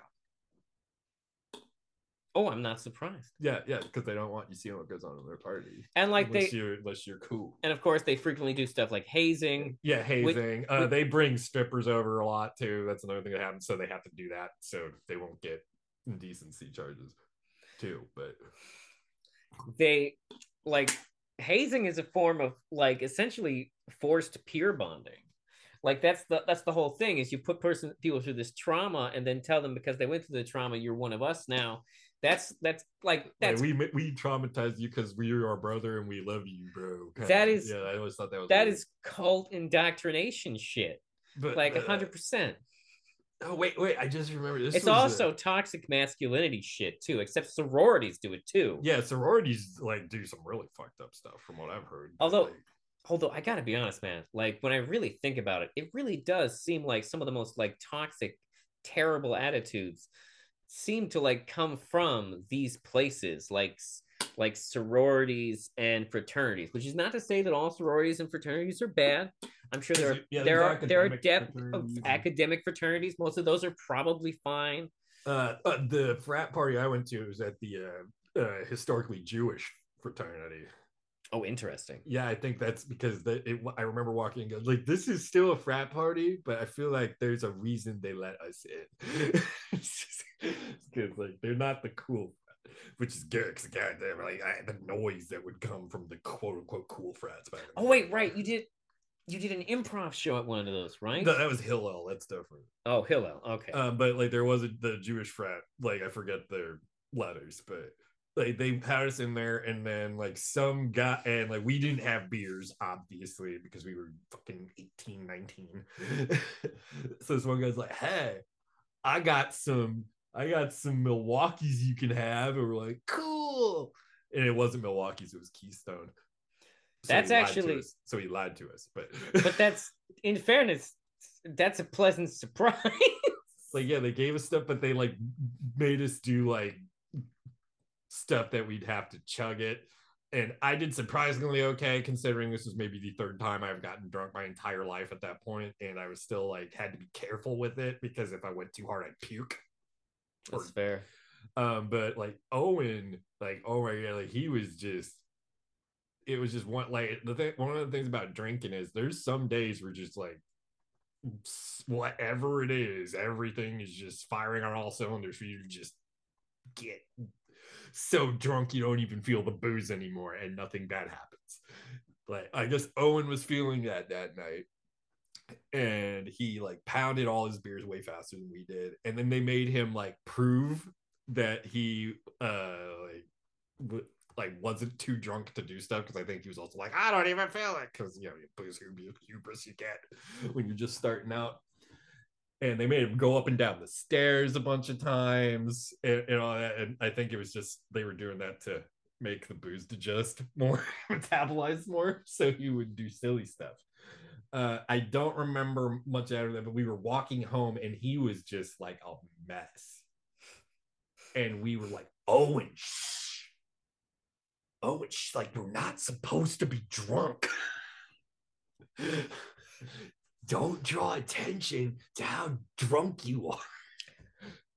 Oh, I'm not surprised. Yeah, yeah, because they don't want you seeing what goes on in their party. And like unless they you're unless you're cool. and of course they frequently do stuff like hazing. Yeah, hazing. uh, they bring strippers over a lot too. That's another thing that happens. So they have to do that so they won't get indecency charges too. But They like hazing is a form of like essentially forced peer bonding. Like that's the that's the whole thing is you put person people through this trauma and then tell them because they went through the trauma you're one of us now. That's that's like that's we we traumatized you because we're our brother and we love you, bro. kinda. That is- yeah. I always thought that was that weird. is cult indoctrination shit. but, Like a uh, hundred percent. Oh wait, wait! I just remember this. It's was a- also toxic masculinity shit too, except sororities do it too. yeah, sororities like do some really fucked up stuff from what I've heard. Although- like, Although I gotta be honest, man, like when I really think about it, it really does seem like some of the most like toxic, terrible attitudes seem to like come from these places, like like sororities and fraternities. Which is not to say that all sororities and fraternities are bad. I'm sure there are Yeah, there are there are depth of academic fraternities. Most of those are probably fine. uh, uh, the frat party I went to was at the uh, uh, historically Jewish fraternity. Oh, interesting. Yeah, I think that's because the, it, I remember walking and going, like, this is still a frat party, but I feel like there's a reason they let us in. Because, like, they're not the cool, frat, which is good because, goddamn, like, I, the noise that would come from the quote unquote cool frats. Back Oh wait, right. You did you did an improv show at one of those, right? No, that was Hillel. That's different. oh, Hillel. Okay. Um, but like there was a, the Jewish frat, like I forget their letters, but like they had us in there, and then like some guy, and like we didn't have beers, obviously, because we were fucking 18, 19. so this one guy's like, Hey, I got some, I got some Milwaukee's you can have, and we're like, Cool. And it wasn't Milwaukee's, it was Keystone. So That's he lied to actually- so he lied to us, but but that's in fairness, that's a pleasant surprise. like yeah they gave us stuff but they like made us do like stuff that we'd have to chug it and i did surprisingly okay considering this was maybe the third time i've gotten drunk my entire life at that point and i was still like had to be careful with it because if i went too hard i'd puke that's fair. um but like owen like oh my god like he was just it was just one like the thing one of the things about drinking is there's some days where just like whatever it is everything is just firing on all cylinders for you to just get so drunk you don't even feel the booze anymore and nothing bad happens. Like i guess owen was feeling that that night. And he like pounded all his beers way faster than we did. And then they made him like prove that he uh like w- like wasn't too drunk to do stuff because I think he was also like I don't even feel it. Because you know you booze hubris you get when you're just starting out and they made him go up and down the stairs a bunch of times and, and all that and I think it was just they were doing that to make the booze digest more metabolize more so he would do silly stuff uh, I don't remember much out of that, but we were walking home and he was just like a mess. And we were like, Owen, shh. Owen, like you're not supposed to be drunk. don't draw attention to how drunk you are.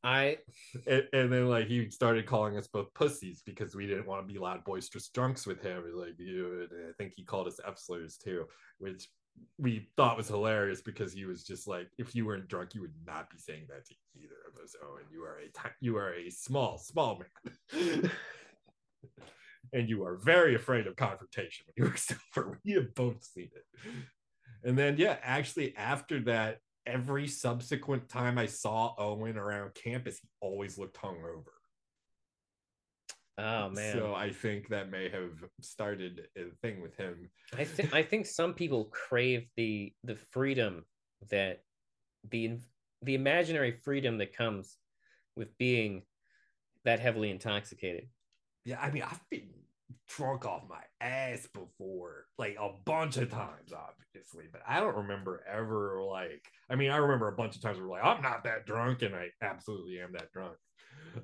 I and, and then like he started calling us both pussies because we didn't want to be loud boisterous drunks with him. Like you, and I think he called us F slurs too, which we thought was hilarious because he was just like, if you weren't drunk, you would not be saying that to either of us. Oh, and you are a you are a small small man. and you are very afraid of confrontation when you were sober. We have both seen it. And then, yeah, actually, after that, every subsequent time I saw Owen around campus, he always looked hungover. oh man. So I think that may have started a thing with him. I think I think some people crave the the freedom that the the imaginary freedom that comes with being that heavily intoxicated. Yeah, I mean, I've been drunk off my ass before, like a bunch of times, obviously, but I don't remember ever like. I mean, I remember a bunch of times where like I'm not that drunk, and I absolutely am that drunk.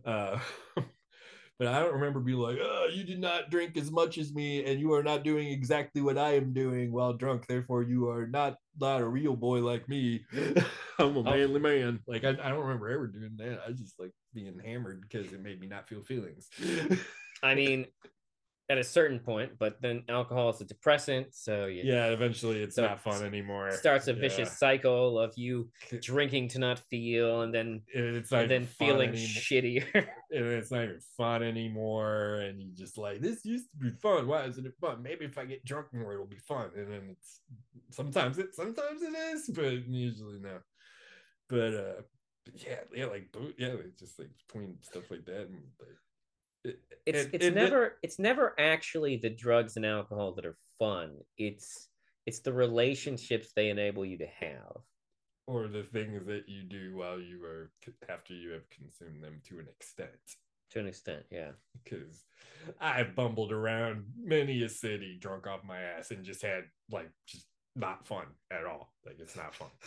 Uh, but I don't remember being like, "Oh, you did not drink as much as me, and you are not doing exactly what I am doing while drunk. Therefore, you are not not a real boy like me. I'm a manly man." Like I, I don't remember ever doing that. I just like being hammered because it made me not feel feelings. I mean, at a certain point, but then alcohol is a depressant, so you yeah, eventually it's So not fun anymore. It starts a Yeah. vicious cycle of you drinking to not feel and then it's not and then feeling anymore. shittier. and it's not even fun anymore. And you just like this used to be fun. Why isn't it fun? Maybe if I get drunk more, it'll be fun. And then it's sometimes it sometimes it is, but usually no. But uh yeah, yeah, like yeah, it's just like between stuff like that and like, it's and- it's and the- never it's never actually the drugs and alcohol that are fun. It's it's the relationships they enable you to have. or the things that you do while you are after you have consumed them to an extent. To an extent, yeah. because I've bumbled around many a city drunk off my ass and just had like just not fun at all. Like it's not fun.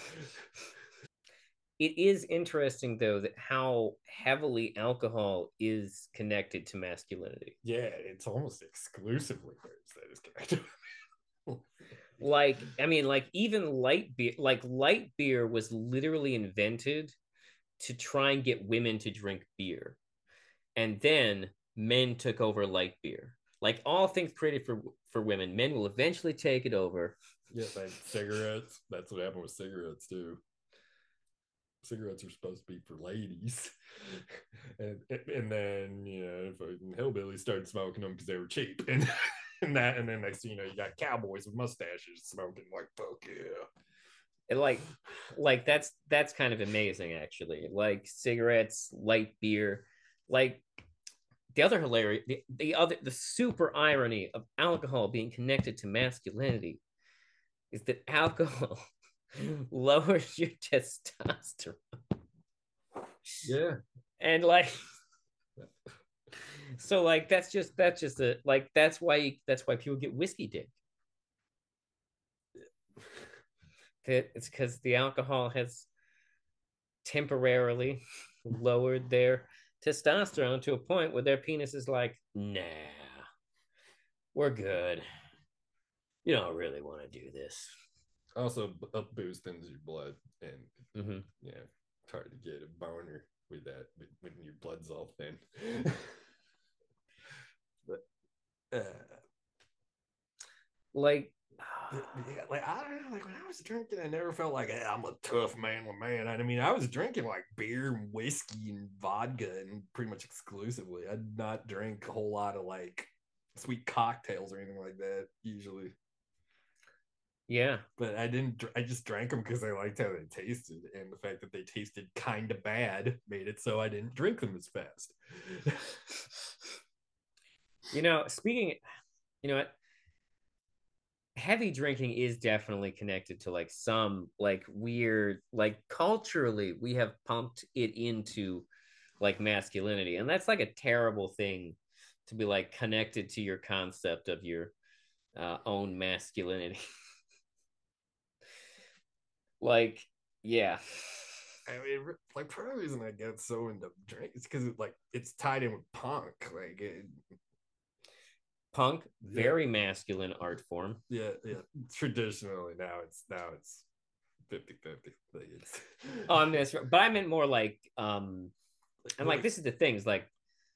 It is interesting though that how heavily alcohol is connected to masculinity. yeah, it's almost exclusively that is connected. Like, I mean, like even light beer, like light beer was literally invented to try and get women to drink beer. And then men took over light beer. Like all things created for for women, men will eventually take it over. yeah, like cigarettes. That's what happened with cigarettes too. Cigarettes are supposed to be for ladies, and and then you know, fucking hillbillies started smoking them because they were cheap, and and that, and then next thing you know, you got cowboys with mustaches smoking like fuck yeah. And like like that's that's kind of amazing actually. Like cigarettes, light beer, like the other hilarious the, the other the super irony of alcohol being connected to masculinity is that alcohol lowers your testosterone. Yeah. and like so like that's just that's just a like that's why that's why people get whiskey dick. That it's because the alcohol has temporarily lowered their testosterone to a point where their penis is like nah we're good. You don't really want to do this Also, b- up booze thins your blood, and hmm yeah, it's hard to get a boner with that when- when your blood's all thin. but uh, like yeah, like I don't know, like when I was drinking, I never felt like hey, I'm a tough manly man. I mean, I was drinking like beer and whiskey and vodka and pretty much exclusively. I did not drink a whole lot of like sweet cocktails or anything like that usually. Yeah but I didn't. I just drank them because I liked how they tasted, and the fact that they tasted kind of bad made it so I didn't drink them as fast. You know, speaking, you know what? Heavy drinking is definitely connected to like some like weird, like culturally, we have pumped it into like masculinity. And that's like a terrible thing to be like connected to your concept of your uh, own masculinity. like, yeah. I mean, like part of the reason I get so into drink is because it, like it's tied in with punk. Like, it, Punk, very masculine art form. yeah, yeah. Traditionally, now it's now it's 50 50. Like it's Oh, I'm this, but I meant more like um And like this is the things like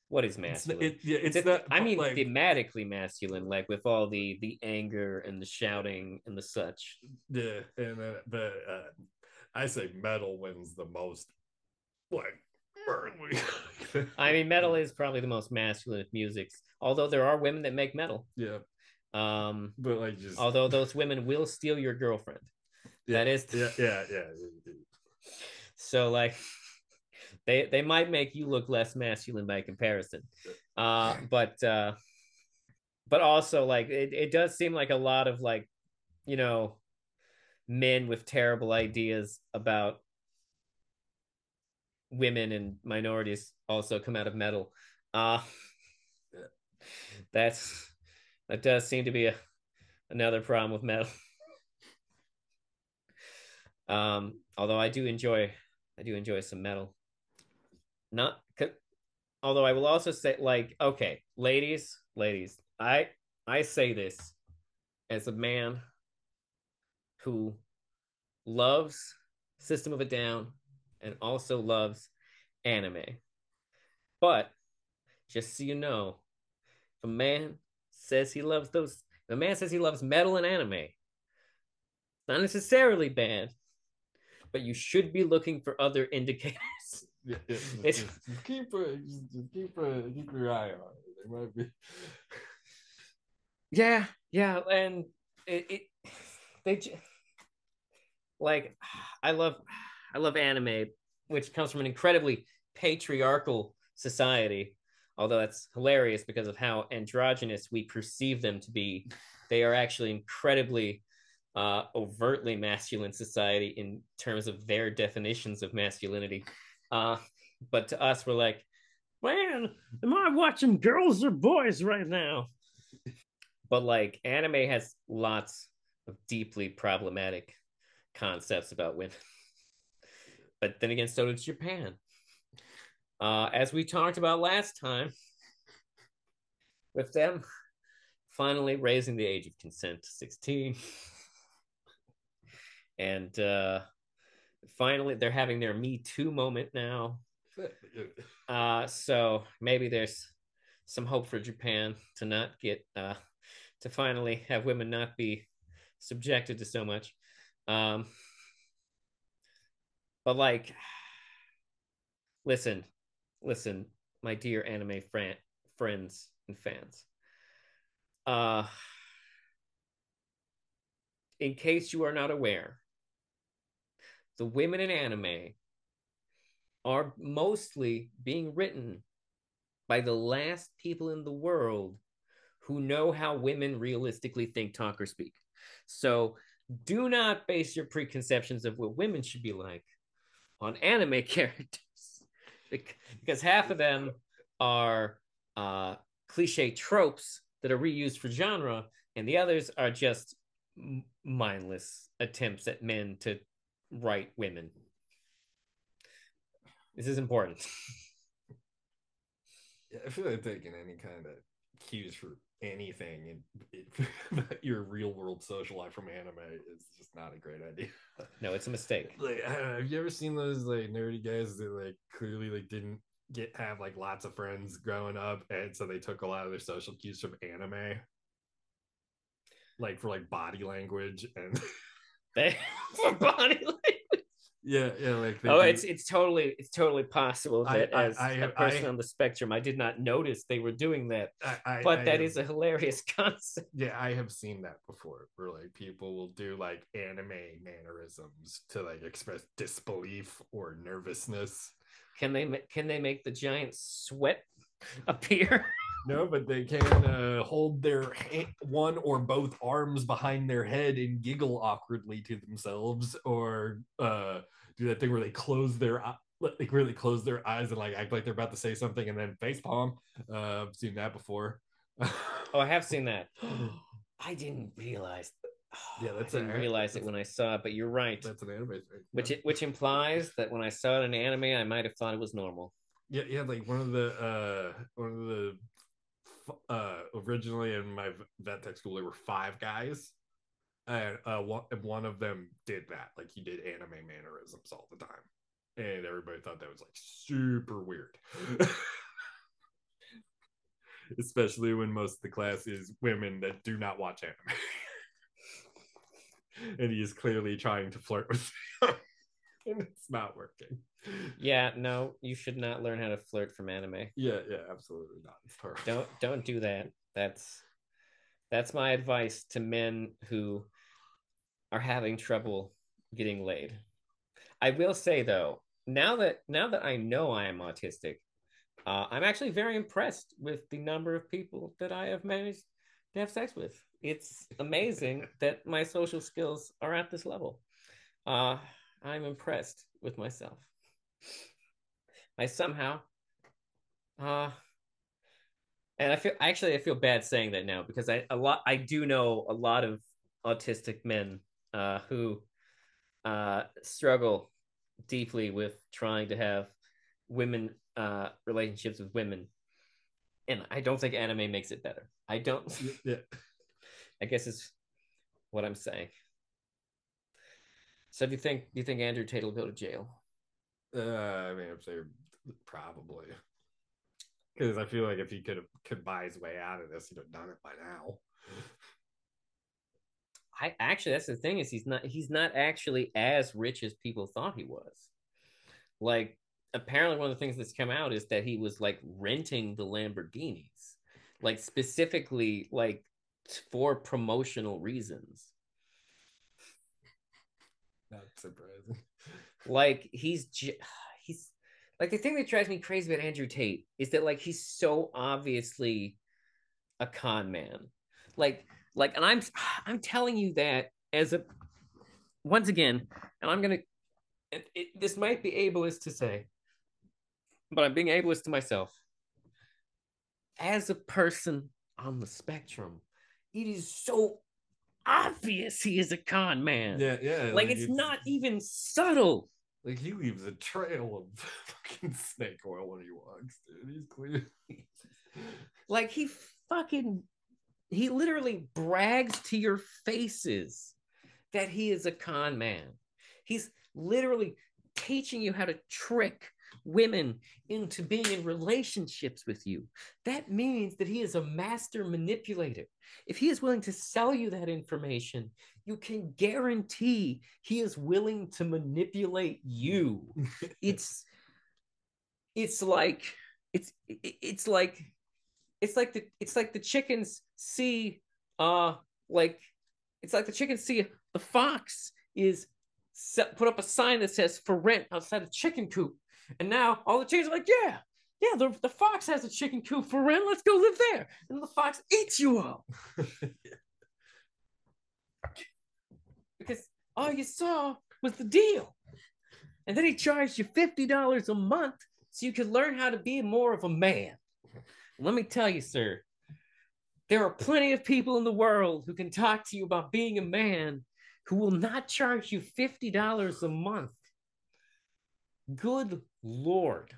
what is It's, masculine? it, yeah, it's It's- not. I mean, like, thematically masculine, like with all the the anger and the shouting and the such. Yeah, and uh, but uh, I say metal wins the most. Like, I mean, metal is probably the most masculine of musics. Although there are women that make metal. yeah, Um, but like just although those women will steal your girlfriend. yeah, That is yeah, yeah, yeah. so like they they might make you look less masculine by comparison. Uh, but uh, but also like it, it does seem like a lot of like you know men with terrible ideas about women and minorities also come out of metal. Uh that's that does seem to be a another problem with metal. Um, although I do enjoy I do enjoy some metal. Not although I will also say like okay, ladies, ladies, I I say this as a man who loves System of a Down and also loves anime. But just so you know, if a man says he loves those, a man says he loves metal and anime, not necessarily bad, but you should be looking for other indicators. Yeah, yeah, just, just keep a, just, just keep a, keep your eye on it. Might be. Yeah, yeah, and it, it they j- like I love I love anime, which comes from an incredibly patriarchal society. Although that's hilarious because of how androgynous we perceive them to be, they are actually incredibly uh, overtly masculine society in terms of their definitions of masculinity. Uh, but to us, we're like, man, am I watching girls or boys right now? but like anime has lots of deeply problematic concepts about women. but then again, so does Japan. Uh, as we talked about last time, with them finally raising the age of consent to 16. and uh, finally, they're having their Me Too moment now. Uh, so maybe there's some hope for Japan to not get uh, to finally have women not be subjected to so much. Um, but like, listen, listen, my dear anime friend, friends and fans. Uh, in case you are not aware, the women in anime are mostly being written by the last people in the world who know how women realistically think, talk, or speak. So do not base your preconceptions of what women should be like on anime characters because half of them are uh, cliche tropes that are reused for genre, and the others are just mindless attempts at men to write women. This is important. Yeah, I feel like taking any kind of cues for anything and your real world social life from anime is just not a great idea. No, it's a mistake. Like, know, have you ever seen those like nerdy guys that like clearly like didn't get have like lots of friends growing up, and so they took a lot of their social cues from anime, like for like body language and They for body language. yeah, yeah, like they Oh, do- it's it's totally it's totally possible that I- as I a have- person I- on the spectrum, I did not notice they were doing that. I, I, But I that is a hilarious concept. yeah, I have seen that before, where like people will do like anime mannerisms to like express disbelief or nervousness. Can they can they make the giant sweat appear? No, but they can uh, hold their ha- one or both arms behind their head and giggle awkwardly to themselves, or uh, do that thing where they close their like really close their eyes and like act like they're about to say something and then face palm. Uh, I've seen that before. Oh, I have seen that. I didn't realize. Yeah, that's I didn't a- realize it when I saw it. But you're right. That's an anime thing. Which it, which implies that when I saw it in anime, I might have thought it was normal. yeah, yeah, like one of the uh one of the uh originally in my vet tech school there were five guys. And uh one, of them did that. Like he did anime mannerisms all the time. and everybody thought that was like super weird. Especially when most of the class is women that do not watch anime. and he is clearly trying to flirt with them, and it's not working. Yeah, no, you should not learn how to flirt from anime. Yeah, yeah, absolutely not. It's terrible. Don't don't do that. That's that's my advice to men who are having trouble getting laid. I will say though, now that now that I know I am autistic, uh, I'm actually very impressed with the number of people that I have managed to have sex with. It's amazing that my social skills are at this level. Uh, I'm impressed with myself. I somehow, uh, and I feel actually I feel bad saying that now because I a lot I do know a lot of autistic men uh, who uh, struggle deeply with trying to have women uh, relationships with women, and I don't think anime makes it better. I don't. Yeah. I guess is what I'm saying. So do you think do you think Andrew Tate will go to jail? Uh, I mean, I'm saying probably because I feel like if he could have could buy his way out of this, he'd have done it by now. I actually that's the thing is he's not he's not actually as rich as people thought he was. Like apparently one of the things that's come out is that he was like renting the Lamborghinis, like specifically like for promotional reasons. Not surprising. Like he's j- he's like the thing that drives me crazy about Andrew Tate is that like he's so obviously a con man. Like like and I'm I'm telling you that as a once again, and I'm gonna it, it, this might be ableist to say, but I'm being ableist to myself. As a person on the spectrum, it is so obvious he is a con man. Yeah, yeah. Like, it's, not even subtle. Like he leaves a trail of fucking snake oil when he walks, dude. He's clear. Like he fucking he literally brags to your faces that he is a con man. He's literally teaching you how to trick women into being in relationships with you. That means that he is a master manipulator. If he is willing to sell you that information, you can guarantee he is willing to manipulate you. it's it's like it's it's like it's like the it's like the chickens see uh like it's like the chickens see the fox is set, put up a sign that says for rent outside a chicken coop and now all the chickens are like yeah yeah the, the fox has a chicken coop for rent. Let's go live there. And the fox eats you up because all you saw was the deal. And then he charged you $50 a month so you could learn how to be more of a man. Let me tell you, sir, there are plenty of people in the world who can talk to you about being a man who will not charge you $50 a month. Good Lord.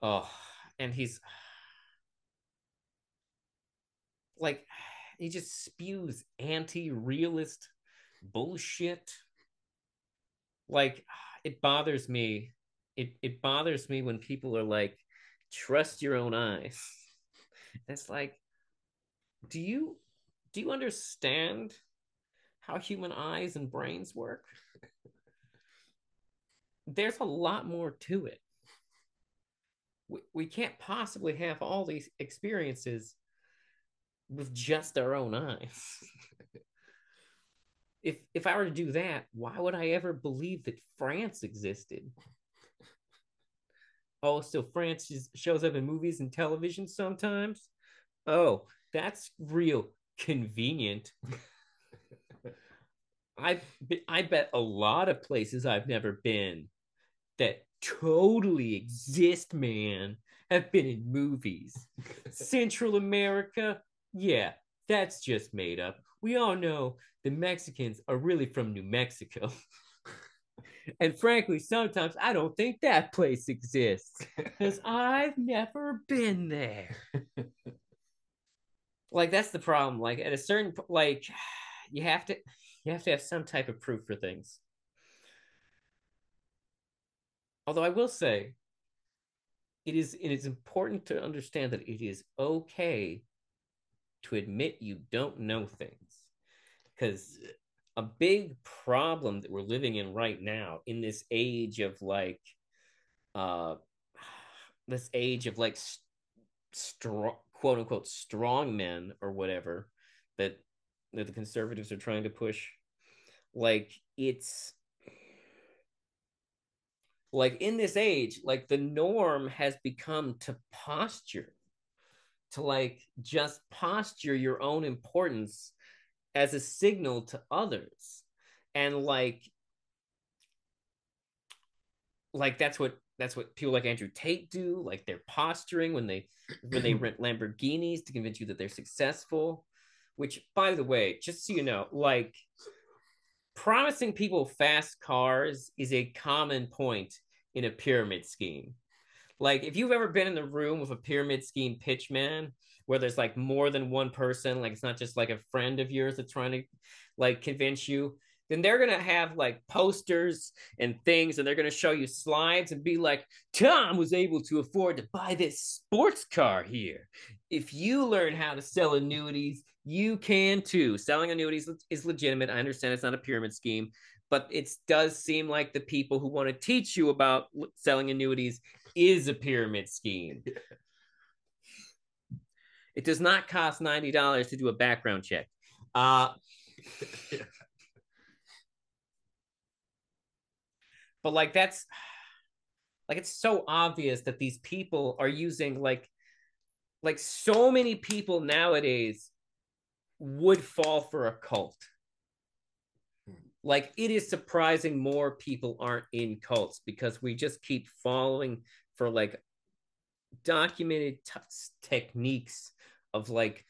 Oh, and he's like, he just spews anti realist bullshit. Like, it bothers me. It, it bothers me when people are like, trust your own eyes. It's like, do you do you understand how human eyes and brains work? There's a lot more to it. We, we can't possibly have all these experiences with just our own eyes. if if I were to do that, why would I ever believe that France existed? Oh, so France just shows up in movies and television sometimes. Oh, that's real convenient. I I bet a lot of places I've never been that totally exist, man, have been in movies. Central America, yeah, that's just made up. We all know the Mexicans are really from New Mexico. And frankly, sometimes I don't think that place exists because I've never been there. like that's the problem. Like at a certain like you have to you have to have some type of proof for things. Although I will say, it is it is important to understand that it is okay to admit you don't know things, because a big problem that we're living in right now in this age of like uh this age of like strong quote unquote strong men or whatever that that the conservatives are trying to push like it's like in this age like the norm has become to posture to like just posture your own importance as a signal to others. And like like that's what that's what people like Andrew Tate do like they're posturing when they when they rent Lamborghinis to convince you that they're successful which by the way just so you know like promising people fast cars is a common point in a pyramid scheme like if you've ever been in the room with a pyramid scheme pitchman where there's like more than one person, like it's not just like a friend of yours that's trying to like convince you, then they're gonna have like posters and things, and they're gonna show you slides and be like, Tom was able to afford to buy this sports car here. If you learn how to sell annuities, you can too. Selling annuities is legitimate. I understand it's not a pyramid scheme, but it does seem like the people who want to teach you about selling annuities is a pyramid scheme. It does not cost ninety dollars to do a background check. Uh, but like that's like it's so obvious that these people are using like like so many people nowadays would fall for a cult. Hmm. Like it is surprising more people aren't in cults because we just keep falling for like documented t- techniques of like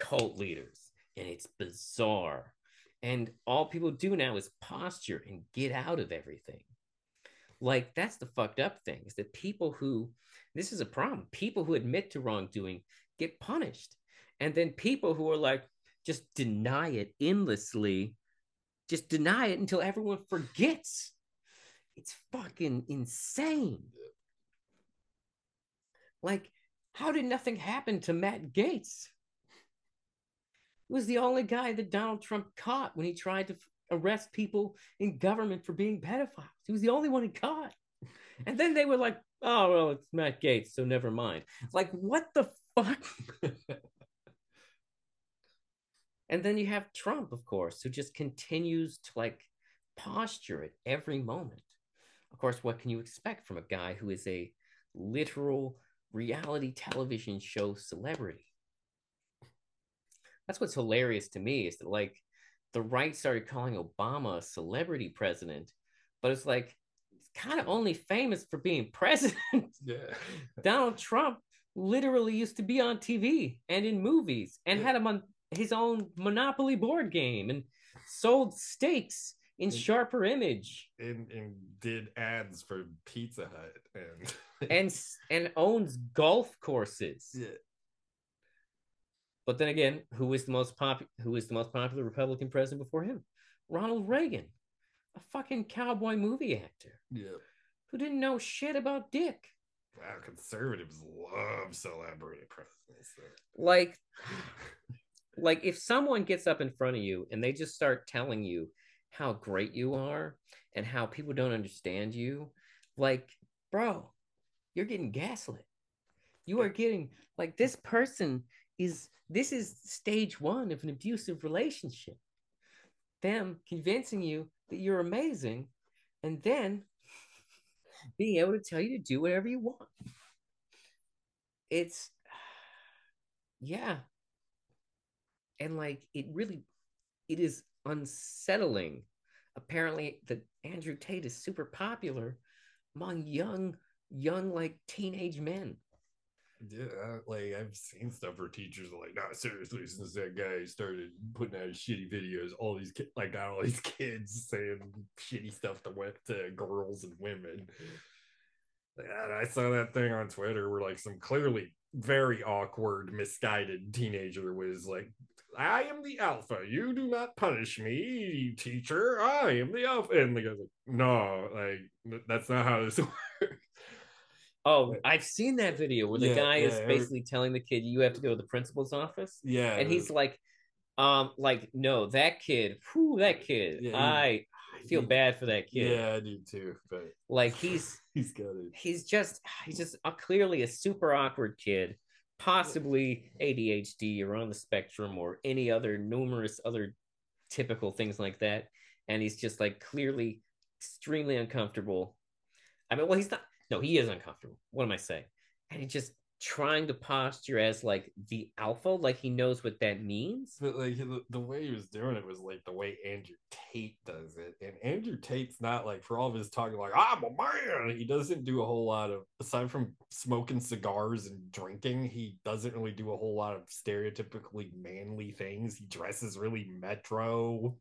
cult leaders. And it's bizarre. And all people do now is posture and get out of everything. Like that's the fucked up thing is that people who this is a problem people who admit to wrongdoing get punished and then people who are like just deny it endlessly just deny it until everyone forgets it's fucking insane like how did nothing happen to Matt Gaetz? He was the only guy that Donald Trump caught when he tried to arrest people in government for being pedophiles. He was the only one he caught. And then they were like, oh, well, it's Matt Gaetz, so never mind. Like, what the fuck? and then you have Trump, of course, who just continues to like posture at every moment. Of course, what can you expect from a guy who is a literal reality television show celebrity. That's what's hilarious to me is that like the right started calling Obama a celebrity president, but it's like he's kind of only famous for being president. Yeah. Donald Trump literally used to be on TV and in movies and yeah. had him on his own Monopoly board game and sold steaks in and, sharper image and, and did ads for Pizza Hut and and and owns golf courses. Yeah. But then again, who is the most pop who is the most popular Republican president before him? Ronald Reagan, a fucking cowboy movie actor. Yeah. Who didn't know shit about dick. Wow, conservatives love celebrity presidents. Like like if someone gets up in front of you and they just start telling you how great you are and how people don't understand you, like, bro, you're getting gaslit. You are getting like this person is this is stage one of an abusive relationship. Them convincing you that you're amazing and then being able to tell you to do whatever you want. It's yeah. And like it really it is unsettling apparently that Andrew Tate is super popular among young young like teenage men. Yeah, uh, like I've seen stuff where teachers are like, "Not seriously." Since that guy started putting out shitty videos, all these like got all these kids saying shitty stuff to to girls and women. And I saw that thing on Twitter where like some clearly very awkward, misguided teenager was like, I am the alpha. You do not punish me, teacher. I am the alpha. And the guy's like, no, like that's not how this works. Oh, I've seen that video where the Yeah, guy is yeah, every- basically telling the kid you have to go to the principal's office. Yeah. And he's like, um, like, no, that kid, whew, that kid. Yeah, I I feel he- bad for that kid. Yeah, I do too. But Like he's he's got it. he's just he's just a, clearly a super awkward kid possibly adhd or on the spectrum or any other numerous other typical things like that. And he's just like clearly extremely uncomfortable. I mean well he's not no he is uncomfortable. What am i saying? And he just trying to posture as like the alpha like he knows what that means But like the, way he was doing it was like the way Andrew Tate does it. And Andrew Tate's not like for all of his talking like I'm a man. He doesn't do a whole lot of aside from smoking cigars and drinking, he doesn't really do a whole lot of stereotypically manly things. He dresses really metro.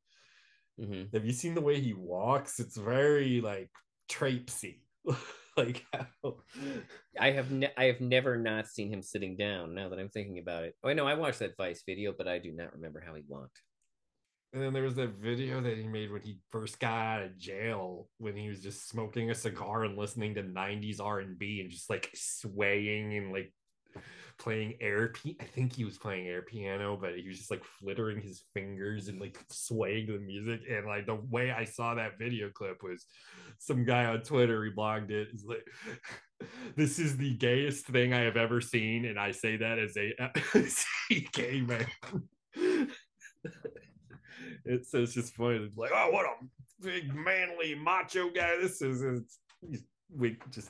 Mhm. Have you seen the way he walks? It's very like trapesy. like how? I have ne- i have never not seen him sitting down now that i'm thinking about it. Oh i know i watched that vice video but i do not remember how he walked And then there was that video that he made when he first got out of jail, when he was just smoking a cigar and listening to '90s R and B and just like swaying and like playing air. P- I think he was playing air piano, but he was just like flittering his fingers and like swaying the music. And like the way I saw that video clip was some guy on Twitter reblogged it. He's like, "This is the gayest thing I have ever seen," and I say that as a, as a gay man. it's it's just funny. It's like, oh, what a big manly macho guy this is. It's we just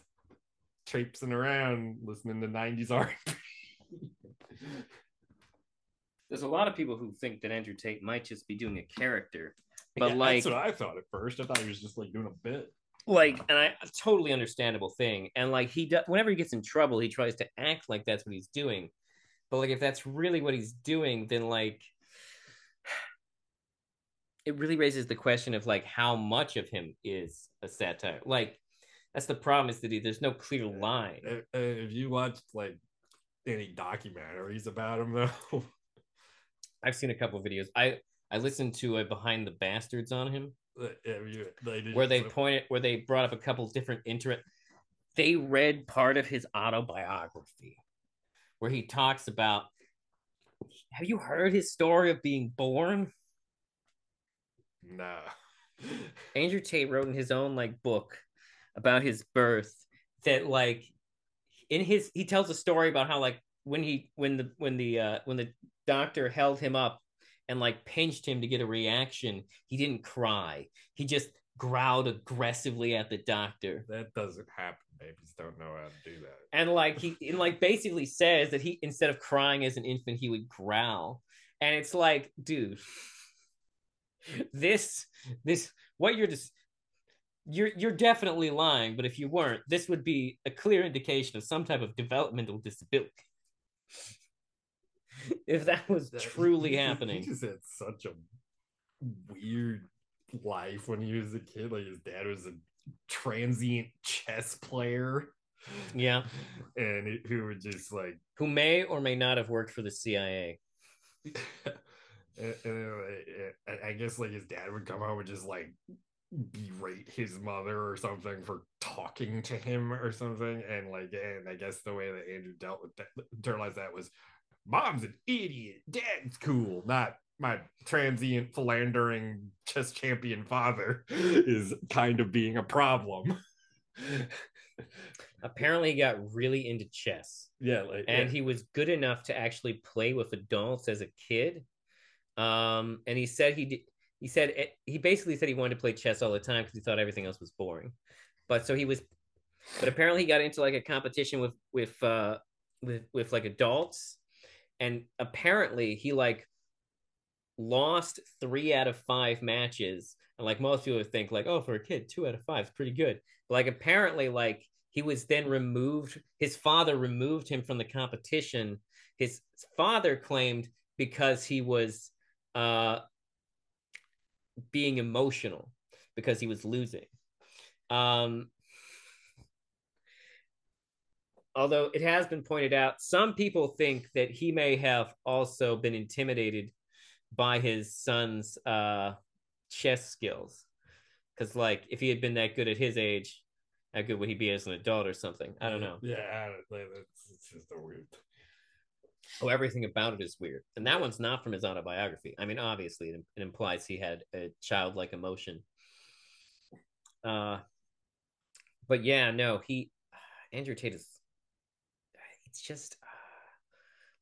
traipsing around listening to 90s R&B. there's a lot of people who think that Andrew Tate might just be doing a character, but Yeah, like, that's what I thought at first. I thought he was just like doing a bit. like, and I a totally understandable thing. And like, he does whenever he gets in trouble, he tries to act like that's what he's doing. But like, if that's really what he's doing, then like, it really raises the question of like how much of him is a satire. Like, that's the problem is that he, there's no clear line. Uh, uh, If you watched like any documentaries about him though, I've seen a couple of videos. I I listened to a Behind the Bastards on him. have you, they where they pointed where they brought up a couple different inter they read part of his autobiography where he talks about have you heard his story of being born Nah. andrew tate wrote in his own like book about his birth that like in his he tells a story about how like when he when the when the uh when the doctor held him up and like pinched him to get a reaction he didn't cry he just growled aggressively at the doctor That doesn't happen. Babies don't know how to do that. and like he and like basically says that he instead of crying as an infant he would growl and it's like dude this this what you're just you're you're definitely lying but if you weren't this would be a clear indication of some type of developmental disability if that was That- truly he happening He just had such a weird life when he was a kid. Like his dad was a transient chess player. yeah And it, who would just like who may or may not have worked for the cia and, and, uh, I guess like his dad would come home and just like berate his mother or something for talking to him or something. And like, and I guess the way that Andrew dealt with that, internalized that was mom's an idiot, dad's cool, not my transient philandering chess champion father is kind of being a problem. apparently he got really into chess yeah, like and he was good enough to actually play with adults as a kid. Um, and he said he did, he said it, he basically said he wanted to play chess all the time because he thought everything else was boring. But so he was, but apparently he got into like a competition with with uh with with like adults, and apparently he like lost three out of five matches. And like most people would think, like, oh, for a kid, two out of five is pretty good. But like apparently, like he was then removed. His father removed him from the competition. His father claimed because he was uh, being emotional because he was losing. Um, although it has been pointed out, some people think that he may have also been intimidated by his son's uh, chess skills. Because, like, if he had been that good at his age, how good would he be as an adult or something? I don't know. Yeah, it's just a weird. Oh, everything about it is weird. And that one's not from his autobiography. I mean, obviously, it, it implies he had a childlike emotion. Uh, but yeah, no, he, Andrew Tate is, it's just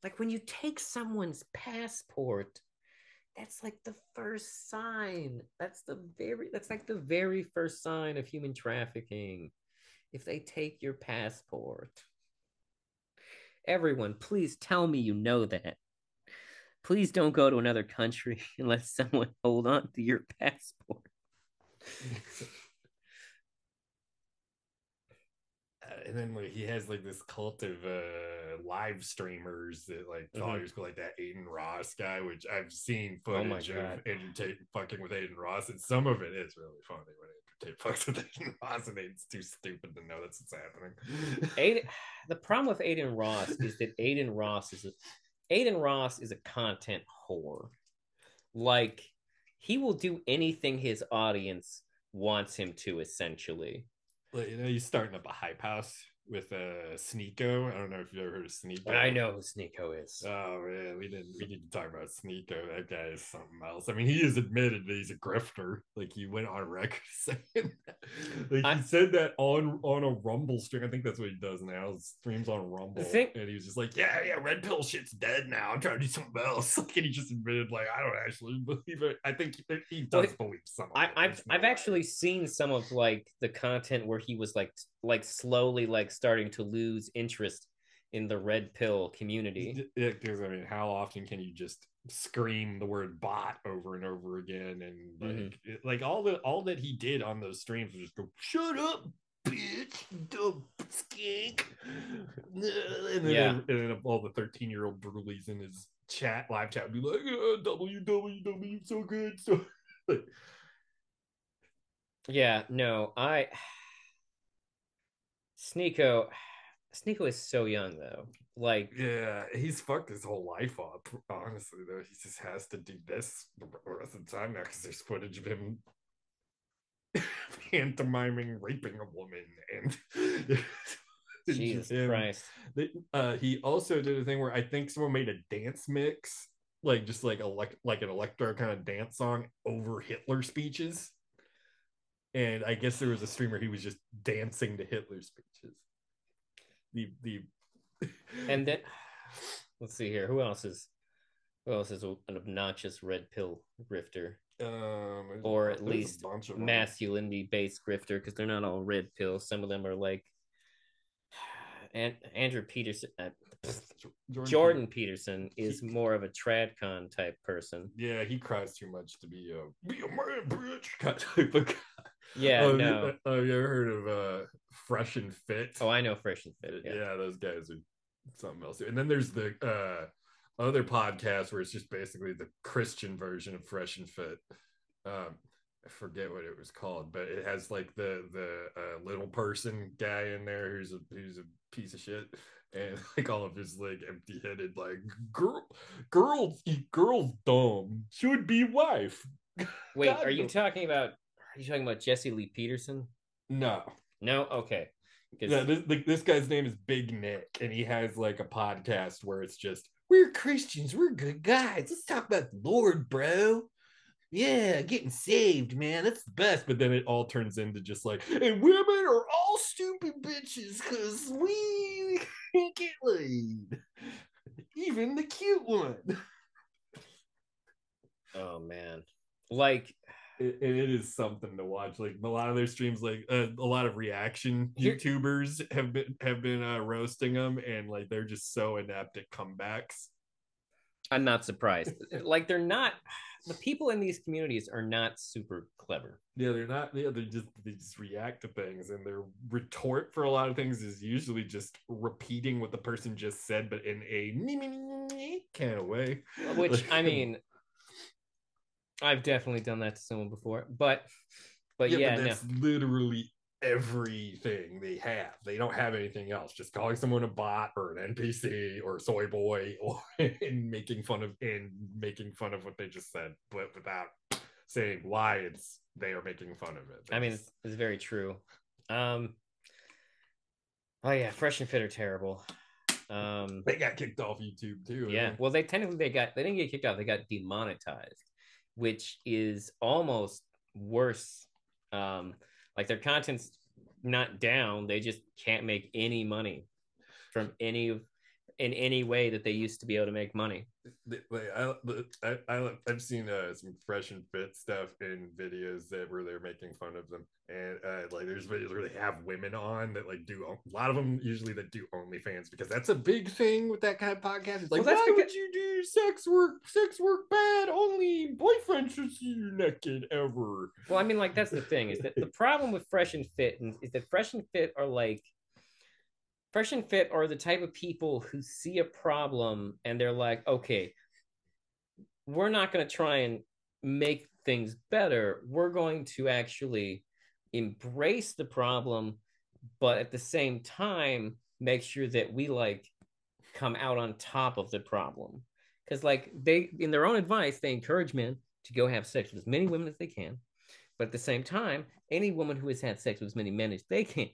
like when you take someone's passport, that's like the first sign. That's the very, that's like the very first sign of human trafficking. If they take your passport, everyone, please tell me you know that. Please don't go to another country and let someone hold on to your passport. Uh, and then like he has like this cult of uh live streamers that like Mhm. followers go like that Adin Ross guy, which I've seen Oh footage of God. Andrew Tate fucking with Adin Ross, and some of it is really funny when Andrew Fucks with Adin Ross, and Adin's too stupid to know that's what's happening. Adin, the problem with Adin Ross is that Adin Ross is a, Adin Ross is a content whore. Like he will do anything his audience wants him to, essentially. Like, you know, he's starting up a hype house with uh Sneako. I don't know if you've ever heard of Sneako. But I know who Sneako is. Oh man, we didn't we need to talk about Sneako. That guy is something else. I mean, he has admitted that he's a grifter. Like he went on record saying that. Like I- he said that on on a Rumble stream. I think that's what he does now. Streams on Rumble. Thing- and he was just like, Yeah, yeah, red pill shit's dead now. I'm trying to do something else. Like and he just admitted, like, I don't actually believe it. I think he, he does Well, believe some of I, it. I've I've actually seen some of like the content where he was like like slowly like starting to lose interest in the red pill community. Because I mean, how often can you just scream the word bot over and over again? And like, Mhm. it- like all the all that he did on those streams was just go, "Shut up, bitch, dumb skink," and then, Yeah. and then all the thirteen year old brutalies in his chat live chat would be like, uh, "www, so good, so." Yeah, no, I Sneako Sneako is so young though. Like Yeah, he's fucked his whole life up. Honestly, though, he just has to do this the rest of the time now because there's footage of him pantomiming raping a woman, and Jesus him. Christ. Uh, he also did a thing where I think someone made a dance mix, like just like elect like an electro kind of dance song over Hitler speeches. And I guess there was a streamer he was just dancing to Hitler speeches. The the And then let's see here. Who else is who else is an obnoxious red pill grifter? um Or at there's a least bunch of them. Masculinity based grifter because they're not all red pill. Some of them are like and Andrew Peterson uh, Jordan, Jordan Peterson is more of a tradcon type person. Yeah, he cries too much to be a be a man, bitch. type of guy. Yeah, Oh, no. You, oh, you ever heard of uh Fresh and Fit? Oh, I know Fresh and Fit. yeah. Yeah. those guys are something else. And then there's the uh other podcast where it's just basically the Christian version of Fresh and Fit. Um I forget what it was called, but it has like the the uh, little person guy in there who's a who's a piece of shit, and like all of his like empty headed like girl girls girls dumb should be wife. Wait, God, are you talking about are you talking about Jesse Lee Peterson? No, No? Okay. Yeah, this, like, this guy's name is Big Nick, and he has like a podcast where it's just we're Christians, we're good guys. Let's talk about the Lord, bro. Yeah, getting saved, man. That's the best. But then it all turns into just like, and women are all stupid bitches because we can't get laid. Even the cute one. oh man. Like It, it is something to watch. Like a lot of their streams, like uh, a lot of reaction YouTubers have been have been uh, roasting them, and like they're just so inept at comebacks. I'm not surprised. like they're not the people in these communities are not super clever. Yeah, they're not. Yeah, they just they just react to things, and their retort for a lot of things is usually just repeating what the person just said, but in a me me kind of way. Which I mean I've definitely done that to someone before. But but yeah, but no. that's literally everything they have. They don't have anything else. Just calling someone a bot or an NPC or soy boy or and making fun of and making fun of what they just said, but without saying why it's they are making fun of it. I mean, it's, it's very true. Um, oh yeah, fresh and fit are terrible. Um, they got kicked off YouTube too. yeah, well, they technically they got they didn't get kicked off; they got demonetized, which is almost worse. Um, like their content's not down; they just can't make any money from any in any way that they used to be able to make money. Like I, I, I have seen uh, some fresh and fit stuff in videos that where they're making fun of them, and uh, like there's videos where they have women on that like do a lot of them usually that do OnlyFans because that's a big thing with that kind of podcast. It's like, well, why because... would you do sex work? Sex work bad. Only boyfriend should see you naked ever. Well, I mean, like that's the thing is that the problem with fresh and fit is that fresh and fit are like fresh and fit are the type of people who see a problem and they're like okay we're not going to try and make things better. We're going to actually embrace the problem but at the same time make sure that we like come out on top of the problem. Because like they in their own advice they encourage men to go have sex with as many women as they can but at the same time any woman who has had sex with as many men as they can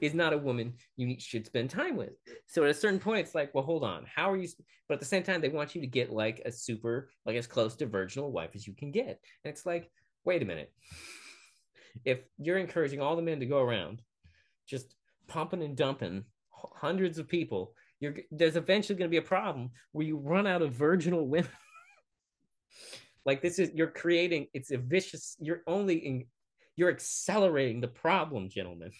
is not a woman you should spend time with. So at a certain point, it's like, well, hold on, how are you? But at the same time, they want you to get like a super, like as close to virginal wife as you can get. And it's like, wait a minute. If you're encouraging all the men to go around just pumping and dumping hundreds of people, you're there's eventually going to be a problem where you run out of virginal women. like this is you're creating it's a vicious you're only in you're accelerating the problem gentlemen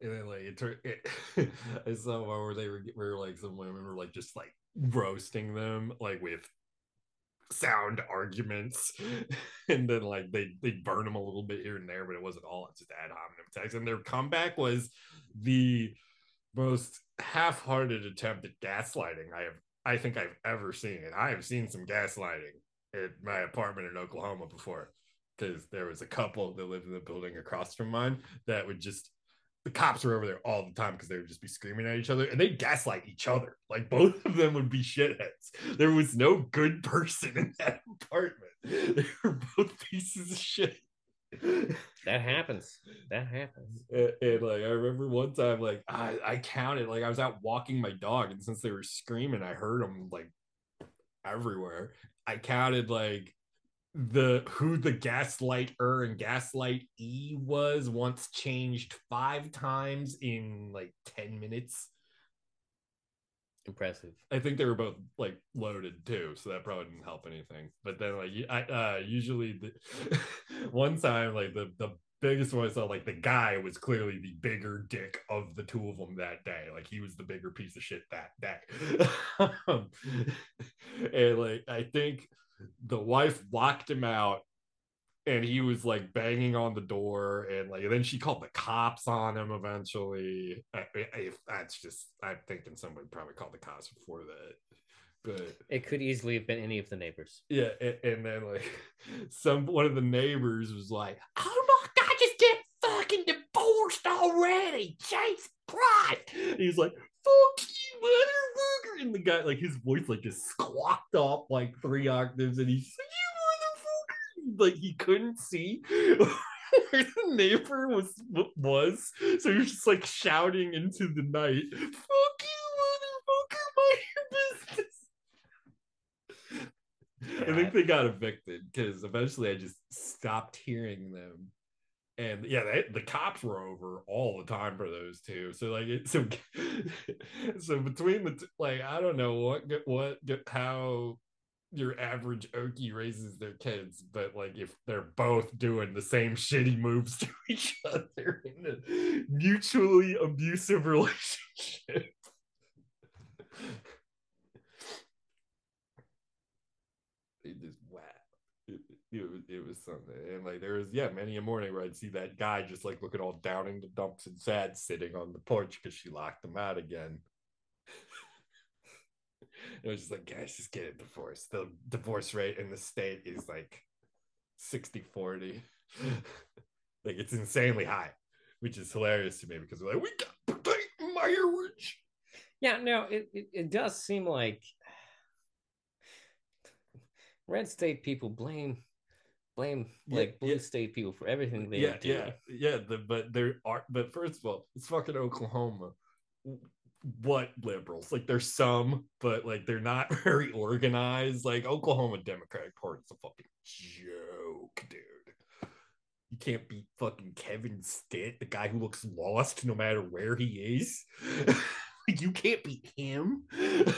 and then like it turned it, I saw one where they were where like some women were like just like roasting them like with sound arguments. And then like they they burn them a little bit here and there but it wasn't all it's just ad hominem attacks. And their comeback was the most half-hearted attempt at gaslighting i have i think i've ever seen. And i have seen some gaslighting at my apartment in oklahoma before because there was a couple that lived in the building across from mine that would just the cops were over there all the time because they would just be screaming at each other and they'd gaslight each other. Like both of them would be shitheads. There was no good person in that apartment. They were both pieces of shit. That happens. That happens. And, and, like I remember one time, like I, I counted, like I was out walking my dog, and since they were screaming, I heard them like everywhere. I counted like the who the gaslighter and gaslight e was once changed five times in like 10 minutes. Impressive. I think they were both like loaded too so that probably didn't help anything. But then like i uh usually the one time like the the biggest one i saw like the guy was clearly the bigger dick of the two of them that day. Like he was the bigger piece of shit that day. And like i think the wife locked him out and he was like banging on the door and like then she called the cops on him eventually. If that's just i'm thinking somebody probably called the cops before that but it could easily have been any of the neighbors. Yeah and, and then like some one of the neighbors was like oh my god just get fucking divorced already jesus christ. He's like fuck you motherfucker and the guy like his voice like just squawked off like three octaves and he's like you motherfucker! Like he couldn't see where the neighbor was was. So you're just like shouting into the night fuck you motherfucker mind your business. I think they got evicted because eventually I just stopped hearing them and yeah, they, the cops were over all the time for those two. So like, so so between the like, I don't know what what how your average Okie raises their kids, but like if they're both doing the same shitty moves to each other in a mutually abusive relationship. they just it was, it was something. And like there was, yeah, many a morning where I'd see that guy just like looking all down in the dumps and sad sitting on the porch because she locked him out again. it was just like, guys, just get a divorce. The divorce rate in the state is like 60 40. like it's insanely high, which is hilarious to me because we're like, we got protect my heritage. Yeah, no, it, it, it does seem like red state people blame blame Yeah, like blue yeah. state people for everything they yeah, do. yeah, yeah. The, but there are, but first of all, it's fucking Oklahoma. What liberals? Like, there's some, but like they're not very organized. Like Oklahoma Democratic Party's a fucking joke, dude. You can't beat fucking Kevin Stitt, the guy who looks lost no matter where he is. you can't beat him.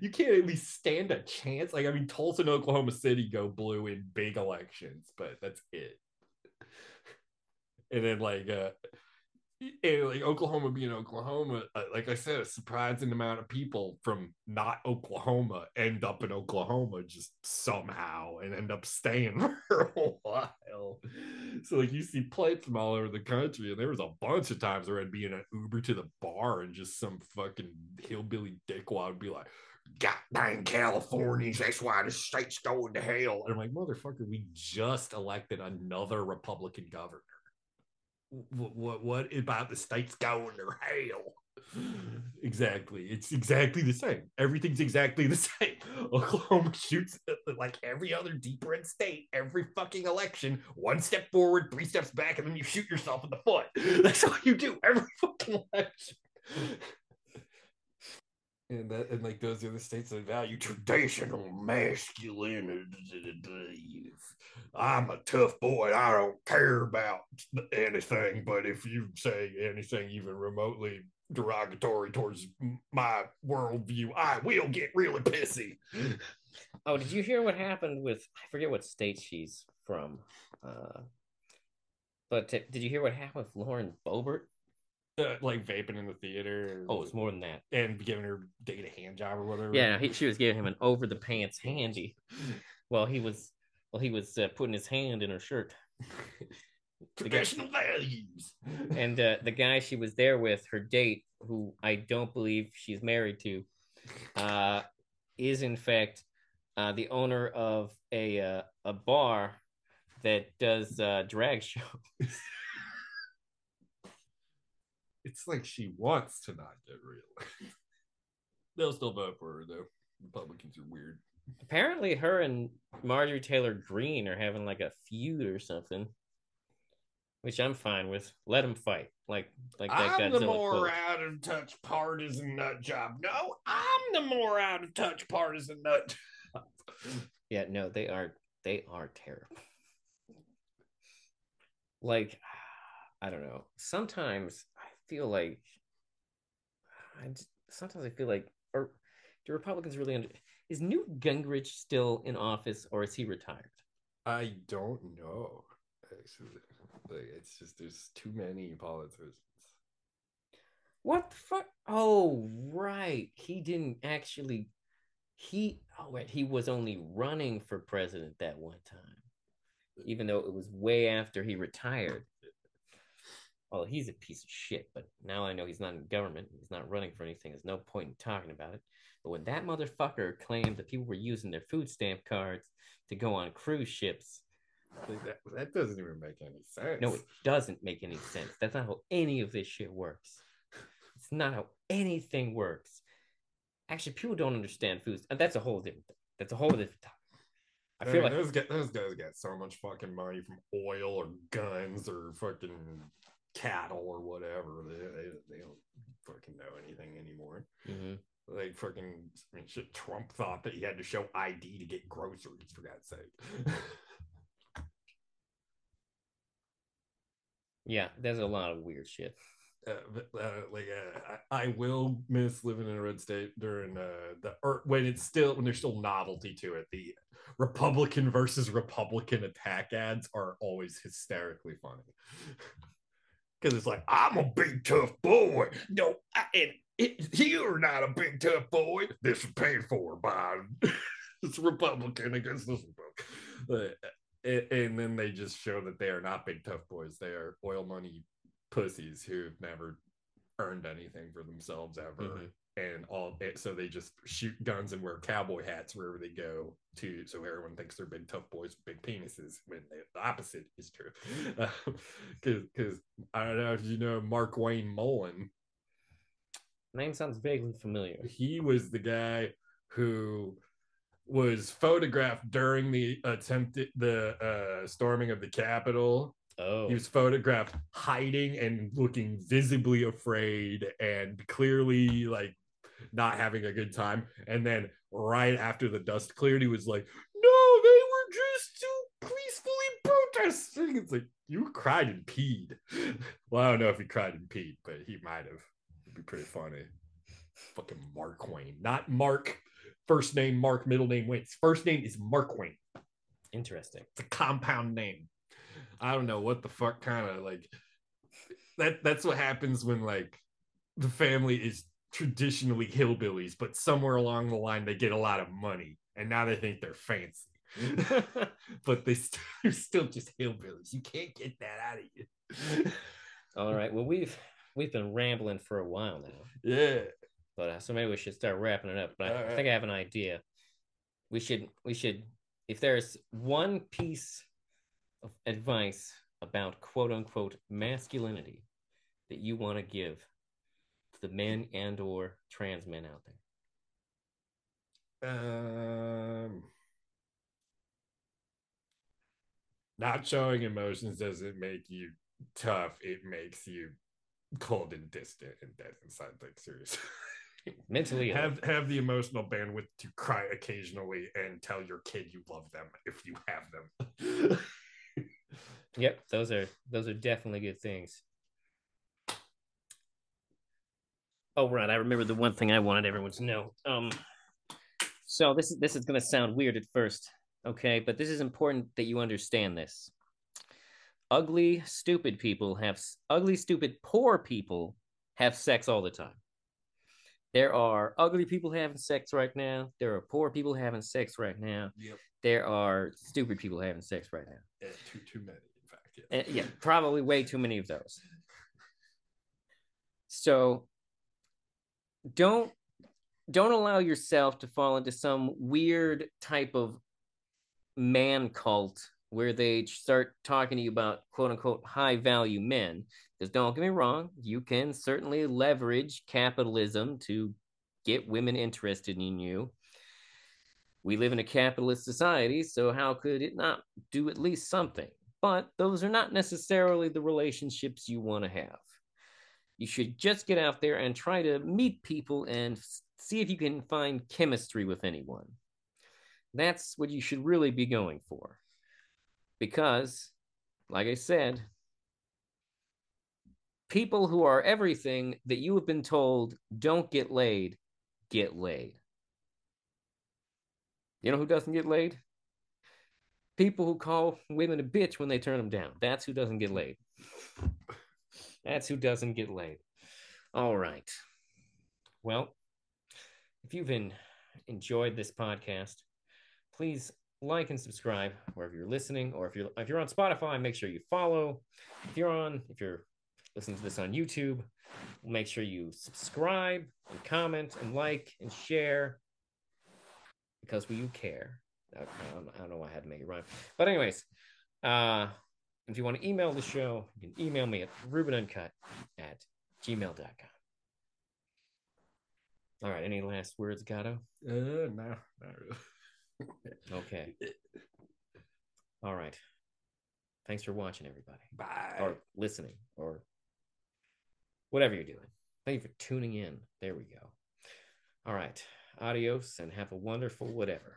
you can't at least stand a chance. Like, I mean, Tulsa and Oklahoma City go blue in big elections, but that's it. And then, like, uh, and like Oklahoma being Oklahoma, uh, like I said, a surprising amount of people from not Oklahoma end up in Oklahoma just somehow and end up staying for a while. So like you see plates from all over the country, and there was a bunch of times where I'd be in an Uber to the bar and just some fucking hillbilly dickwad would be like, God dang Californians, that's why the state's going to hell. And I'm like, motherfucker, we just elected another Republican governor what, what what about the states going to hell? Exactly. It's exactly the same. Everything's exactly the same. Oklahoma shoots uh, like every other deep red state every fucking election. One step forward, three steps back, and then you shoot yourself in the foot. That's all you do every fucking election. And that and like those other states that value traditional masculinity. I'm a tough boy. I don't care about anything, but if you say anything even remotely derogatory towards my worldview, I will get really pissy. Oh, did you hear what happened with I forget what state she's from. Uh but t- did you hear what happened with Lauren Boebert? Uh, like vaping in the theater. Oh, it's more than that. and giving her date a hand job or whatever. Yeah, no, he, she was giving him an over the pants handy while he was while he was uh, putting his hand in her shirt. Traditional values. and uh, the guy she was there with, her date, who I don't believe she's married to, uh, is in fact uh, the owner of a uh, a bar that does uh, drag show. it's like she wants to not get real. They'll still vote for her though. Republicans are weird. Apparently, her and Marjorie Taylor Greene are having like a feud or something, which I'm fine with. Let them fight, like like that I'm the more quote. out of touch partisan nut job. No, I'm the more out of touch partisan nut. Yeah, no, they are they are terrible. Like, I don't know. Sometimes I feel like I just, sometimes I feel like or do Republicans really under is Newt Gingrich still in office or is he retired? I don't know. Actually, like it's just there's too many politicians. What the fuck? Oh, right. He didn't actually he oh wait, he was only running for president that one time. Even though it was way after he retired. Well, he's a piece of shit, but now I know he's not in government. He's not running for anything. There's no point in talking about it. But when that motherfucker claimed that people were using their food stamp cards to go on cruise ships, that, that doesn't even make any sense. no, it doesn't make any sense. That's not how any of this shit works. It's not how anything works. Actually, people don't understand foods. and That's a whole different thing. That's a whole different topic. I I feel mean, like those guys, those guys get so much fucking money from oil or guns or fucking cattle or whatever. They, they, they don't fucking know anything anymore. Mhm. Like fucking I mean, shit. Trump thought that he had to show ID to get groceries. For God's sake. yeah, there's a lot of weird shit. uh, but, uh, like uh, I, I will miss living in a red state during uh, the or when it's still when there's still novelty to it. The Republican versus Republican attack ads are always hysterically funny because it's like I'm a big tough boy. No, I, and it, you're not a big tough boy. This is paid for by this Republican against this Republican. Uh, and, and then they just show that they are not big tough boys. They are oil money pussies who've never earned anything for themselves ever. Mhm. And all so they just shoot guns and wear cowboy hats wherever they go to so everyone thinks they're big tough boys with big penises when the, the opposite is true. Because because I don't know if you know Mark Wayne Mullin, Name sounds vaguely familiar. he was the guy who was photographed during the attempted the uh, storming of the Capitol Oh, he was photographed hiding and looking visibly afraid and clearly like not having a good time. And then right after the dust cleared, he was like, No, they were just too peacefully protesting. It's like, You cried and peed. Well, I don't know if he cried and peed, but he might have. It'd be pretty funny. Fucking Mark Wayne. Not Mark, first name Mark, middle name Wayne. His first name is Mark Wayne. interesting. It's a compound name. I don't know what the fuck kind of like that that's what happens when like the family is traditionally hillbillies, but somewhere along the line they get a lot of money and now they think they're fancy. but they st- they're still just hillbillies. You can't get that out of you. All right. Well, we've we've been rambling for a while now, yeah. but uh, so maybe we should start wrapping it up. But I, All I think I have an idea. We should we should if there's one piece of advice about quote unquote masculinity that you want to give to men and or trans men out there. Um not showing emotions doesn't make you tough. It makes you cold and distant and dead inside. Like seriously. Mentally have have the emotional bandwidth to cry occasionally and tell your kid you love them if you have them. Yep, those are those are definitely good things. Oh right, I remember the one thing I wanted everyone to know. Um, so this is this is going to sound weird at first, okay, but this is important that you understand this. Ugly, stupid people have ugly, stupid, poor people have sex all the time. There are ugly people having sex right now. There are poor people having sex right now. Yep. There are stupid people having sex right now. Yeah, too too many, in fact. Yeah. Uh, yeah, probably way too many of those. So don't don't allow yourself to fall into some weird type of man cult where they start talking to you about quote unquote high value men. Because don't get me wrong, you can certainly leverage capitalism to get women interested in you. We live in a capitalist society, so how could it not do at least something? But those are not necessarily the relationships you want to have. You should just get out there and try to meet people and see if you can find chemistry with anyone. That's what you should really be going for. Because, like I said, people who are everything that you have been told don't get laid, get laid. You know who doesn't get laid? People who call women a bitch when they turn them down. That's who doesn't get laid. That's who doesn't get laid. All right. Well, if you've been, enjoyed this podcast, please like and subscribe wherever you're listening, or if you're if you're on Spotify, make sure you follow. If you're on, if you're listening to this on YouTube, make sure you subscribe and comment and like and share because we care. I, I don't know why I had to make it rhyme, but anyways, uh, if you want to email the show, you can email me at rubenuncut at gmail.com. All right. Any last words, Gato? Uh, no, not really. Okay. All right. Thanks for watching, everybody, Bye. or listening, or whatever you're doing. Thank you for tuning in. There we go. All right. Adios and have a wonderful whatever.